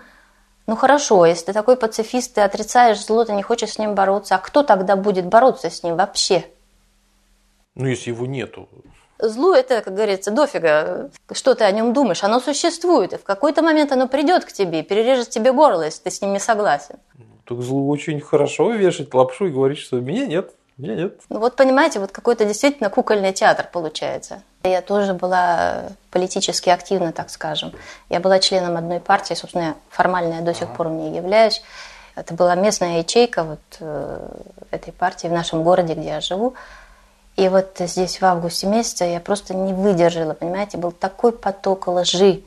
ну хорошо, если ты такой пацифист, ты отрицаешь зло, ты не хочешь с ним бороться, а кто тогда будет бороться с ним вообще? Ну, если его нету. Злу это, как говорится, дофига. Что ты о нем думаешь? Оно существует, и в какой-то момент оно придет к тебе, перережет тебе горло, если ты с ним не согласен. Ну, так злу очень хорошо вешать лапшу и говорить, что меня нет, меня нет. Ну вот понимаете, вот какой-то действительно кукольный театр получается. Я тоже была политически активна, так скажем. Я была членом одной партии, собственно, формально я до сих пор в ней являюсь. Это была местная ячейка вот э, этой партии в нашем городе, где я живу. И вот здесь в августе месяце я просто не выдержала, понимаете, был такой поток лжи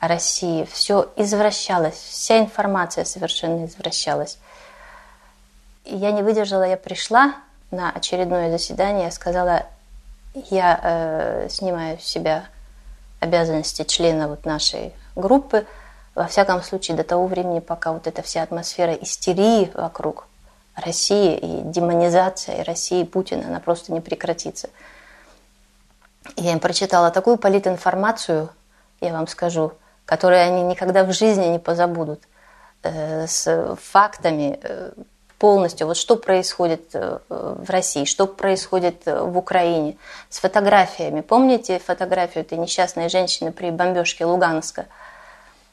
о России, все извращалось, вся информация совершенно извращалась. И я не выдержала, я пришла на очередное заседание, я сказала, я э, снимаю с себя обязанности члена вот нашей группы, во всяком случае, до того времени, пока вот эта вся атмосфера истерии вокруг России и демонизация России Путина, она просто не прекратится. Я им прочитала такую политинформацию, я вам скажу, которую они никогда в жизни не позабудут, э, с фактами э, полностью, вот что происходит э, в России, что происходит в Украине, с фотографиями. Помните фотографию этой несчастной женщины при бомбежке Луганска?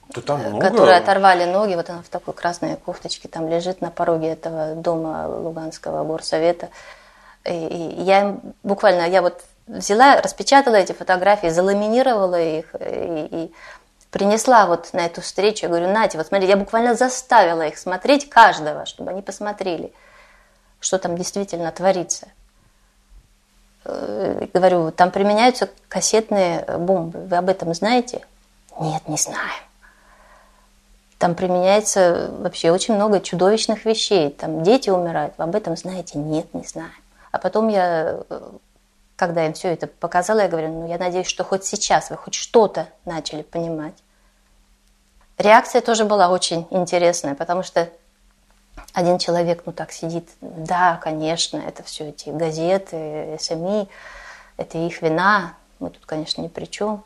Да там много. Которые оторвали ноги, вот она в такой красной кофточке там лежит на пороге этого дома Луганского горсовета. И, и я буквально, я вот взяла, распечатала эти фотографии, заламинировала их и, и принесла вот на эту встречу. Я говорю, Нате, вот смотрите, я буквально заставила их смотреть каждого, чтобы они посмотрели, что там действительно творится. Э, говорю, там применяются кассетные бомбы. Вы об этом знаете? Нет, не знаем. Там применяется вообще очень много чудовищных вещей. Там дети умирают. Об этом знаете? Нет, не знаем. А потом я э, когда им все это показала, я говорю, ну я надеюсь, что хоть сейчас вы хоть что-то начали понимать. Реакция тоже была очень интересная, потому что один человек, ну так сидит, да, конечно, это все эти газеты, СМИ, это их вина, мы тут, конечно, ни при чем.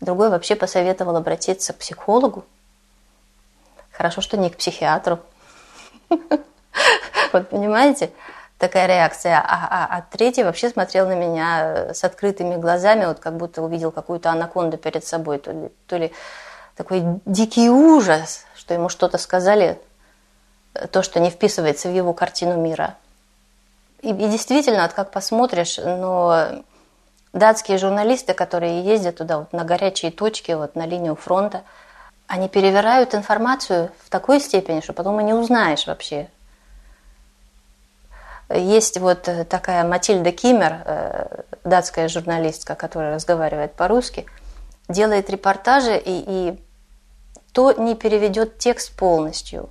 Другой вообще посоветовал обратиться к психологу. Хорошо, что не к психиатру. Вот понимаете? такая реакция. А, а, а третий вообще смотрел на меня э, с открытыми глазами, вот как будто увидел какую-то анаконду перед собой. То ли, то ли такой дикий ужас, что ему что-то сказали, э, то, что не вписывается в его картину мира. И, и действительно, вот как посмотришь, но датские журналисты, которые ездят туда вот на горячие точки, вот на линию фронта, они перевирают информацию в такой степени, что потом и не узнаешь вообще, есть вот э, такая Матильда Кимер, э, датская журналистка, которая разговаривает по-русски, делает репортажи и, и то не переведет текст полностью,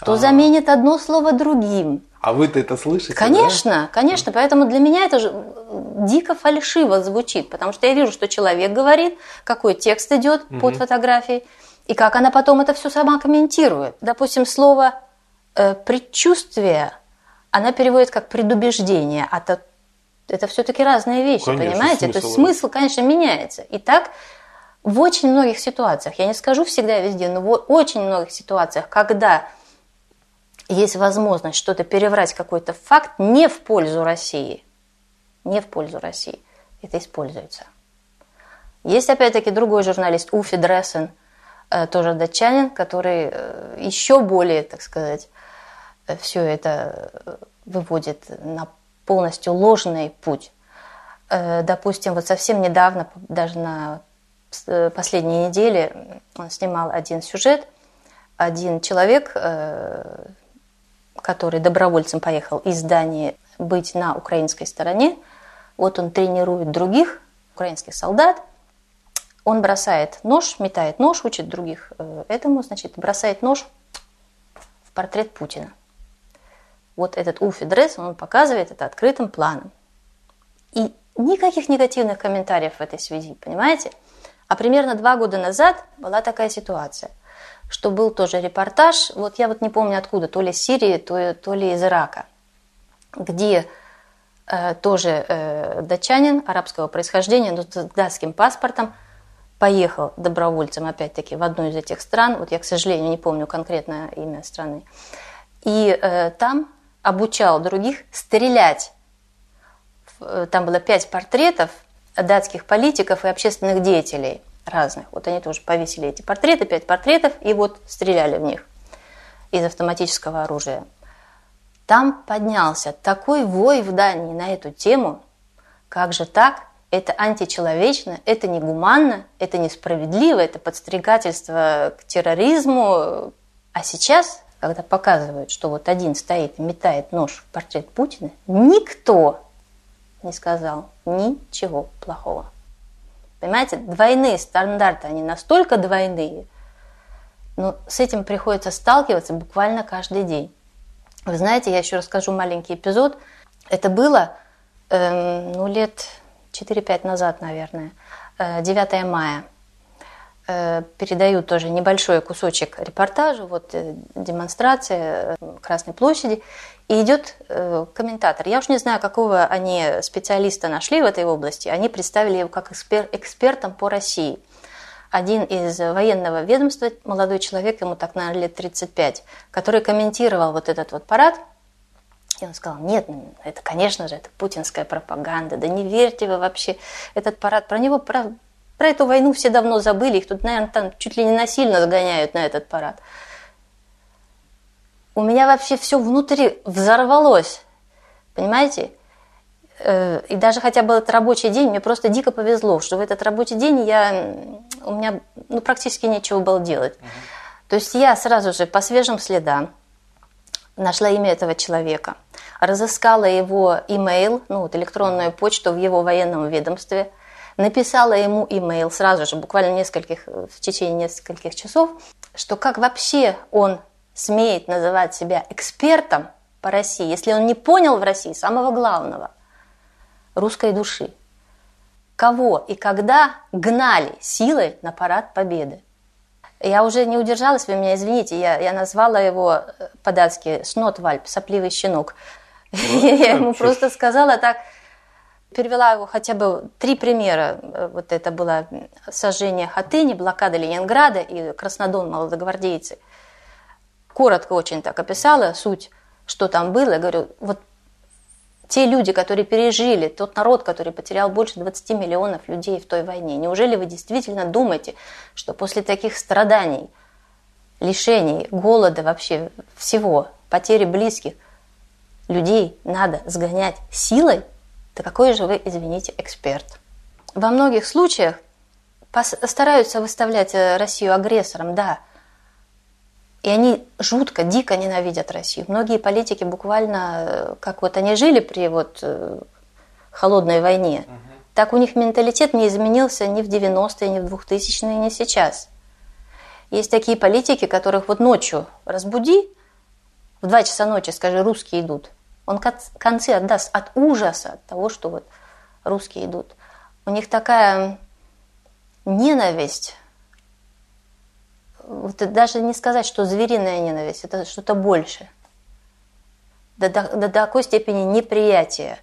то А-а-а. заменит одно слово другим. А вы-то это слышите? Конечно, да? конечно. Поэтому для меня это же дико фальшиво звучит, потому что я вижу, что человек говорит, какой текст идет угу. под фотографией, и как она потом это все сама комментирует. Допустим, слово э, предчувствие она переводит как предубеждение, а то, это все-таки разные вещи, конечно, понимаете? То есть смысл, конечно, меняется. И так в очень многих ситуациях, я не скажу всегда везде, но в очень многих ситуациях, когда есть возможность что-то переврать, какой-то факт не в пользу России, не в пользу России, это используется. Есть опять-таки другой журналист Уфи Дрессен, тоже датчанин, который э, еще более, так сказать, все это э, выводит на полностью ложный путь. Э, допустим, вот совсем недавно, даже на э, последней неделе, он снимал один сюжет. Один человек, который добровольцем поехал из Дании быть на украинской стороне, вот он тренирует других украинских солдат, он бросает нож, метает нож, учит других этому, значит, бросает нож в портрет Путина – вот этот Уфи Дресс, он показывает это открытым планом. И никаких негативных комментариев в этой связи, понимаете? А примерно два года назад была такая ситуация, что был тоже репортаж, вот я вот не помню откуда, то ли из Сирии, то, то ли из Ирака, где э, тоже э, датчанин арабского происхождения, но с датским паспортом, поехал добровольцем, опять-таки, в одну из этих стран, вот я, к сожалению, не помню конкретное имя страны, и э, там обучал других стрелять. Э, там было пять портретов датских политиков и общественных деятелей разных. Вот они тоже повесили эти портреты, пять портретов, и вот стреляли в них из автоматического оружия. Там поднялся такой вой в Дании на эту тему, как же так, это античеловечно, это негуманно, это несправедливо, это подстрекательство к терроризму. А сейчас когда показывают, что вот один стоит и метает нож в портрет Путина, никто не сказал ничего плохого. Понимаете, двойные стандарты, они настолько двойные, но с этим приходится сталкиваться буквально каждый день. Вы знаете, я еще расскажу маленький эпизод. Это было, э, ну, лет 4-5 назад, наверное. 9 мая. Передаю тоже небольшой кусочек репортажа, вот демонстрация Красной площади. И идет комментатор. Я уж не знаю, какого они специалиста нашли в этой области. Они представили его как экспер, экспертом по России – один из военного ведомства, молодой человек, ему так, наверное, лет 35, который комментировал вот этот вот парад, и он сказал, нет, это, конечно же, это путинская пропаганда, да не верьте вы вообще, этот парад, про него, про, про эту войну все давно забыли, их тут, наверное, там чуть ли не насильно загоняют на этот парад. У меня вообще все внутри взорвалось, понимаете? Э, и даже хотя бы этот рабочий день, мне просто дико повезло, что в этот рабочий день я, у меня ну, практически нечего было делать. Угу. То есть я сразу же по свежим следам нашла имя этого человека, разыскала его имейл, ну вот электронную почту в его военном ведомстве, написала ему имейл сразу же, буквально нескольких, в течение нескольких часов, что как вообще он смеет называть себя экспертом по России, если он не понял в России самого главного – русской души. Кого и когда гнали силой на парад Победы? Я уже не удержалась, вы меня извините, я, я назвала его э, по-датски «Шнотвальп», «сопливый щенок». Я ему просто сказала так, перевела его хотя бы три примера. Э, вот это было сожжение Хатыни, блокада Ленинграда и Краснодон молодогвардейцы. Коротко очень так описала суть, что там было. Я говорю, вот те люди, которые пережили, тот народ, который потерял больше 20 миллионов людей в той войне, неужели вы действительно думаете, что после таких страданий, лишений, голода вообще всего, потери близких, людей надо сгонять силой? Да какой же вы, извините, эксперт? Во многих случаях стараются выставлять э, Россию агрессором, да, и они жутко, дико ненавидят Россию. Многие политики буквально, э, как вот они жили при вот э, холодной войне, угу. так у них менталитет не изменился ни в 90-е, ни в 2000-е, ни сейчас. Есть такие политики, которых вот ночью разбуди, в 2 часа ночи скажи, русские идут. Он концы отдаст от ужаса, от того, что вот русские идут. У них такая ненависть вот даже не сказать, что звериная ненависть, это что-то больше. До, до, до такой степени неприятия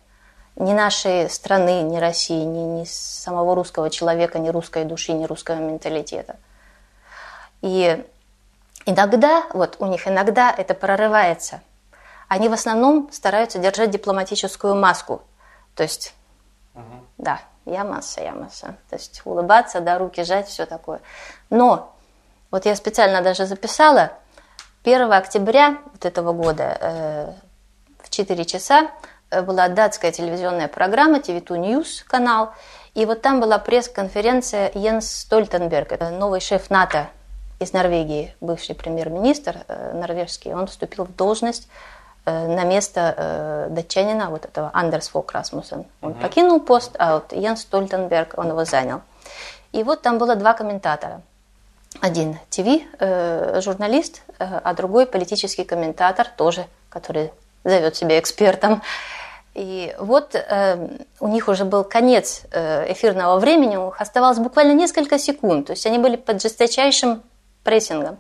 ни нашей страны, ни России, ни, ни самого русского человека, ни русской души, ни русского менталитета. И иногда, вот у них иногда это прорывается. Они в основном стараются держать дипломатическую маску. То есть, угу. да, я масса, я масса. То есть улыбаться, да, руки жать, все такое. Но вот я специально даже записала. 1 октября вот этого года э, в 4 часа э, была датская телевизионная программа TV2 News канал. И вот там была пресс-конференция Йенс Стольтенберг, новый шеф НАТО из Норвегии, бывший премьер-министр э, норвежский. Он вступил в должность на место датчанина, вот этого Андерс Фок Расмуссен. Он uh-huh. покинул пост, а вот Йенс Стольтенберг, он его занял. И вот там было два комментатора – один ТВ-журналист, э, э, а другой политический комментатор, тоже, который зовет себя экспертом. И вот э, у них уже был конец э, эфирного времени, у них оставалось буквально несколько секунд, то есть они были под жесточайшим прессингом.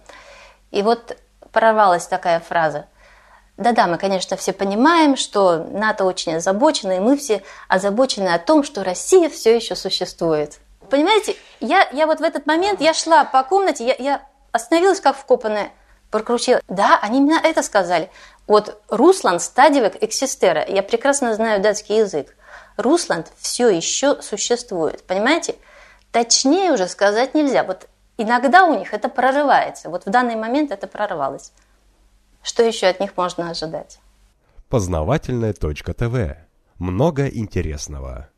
И вот прорвалась такая фраза. Да-да, мы, конечно, все понимаем, что НАТО очень озабочено, и мы все озабочены о том, что Россия все еще существует понимаете, я, я вот в этот момент, я шла по комнате, я, я остановилась как вкопанная, прокрутила. Да, они именно это сказали. Вот Русланд стадивек эксистера. Я прекрасно знаю датский язык. Русланд все еще существует. Понимаете? Точнее уже сказать нельзя. Вот иногда у них это прорывается. Вот в данный момент это прорвалось. Что еще от них можно ожидать? Познавательная точка ТВ. Много интересного.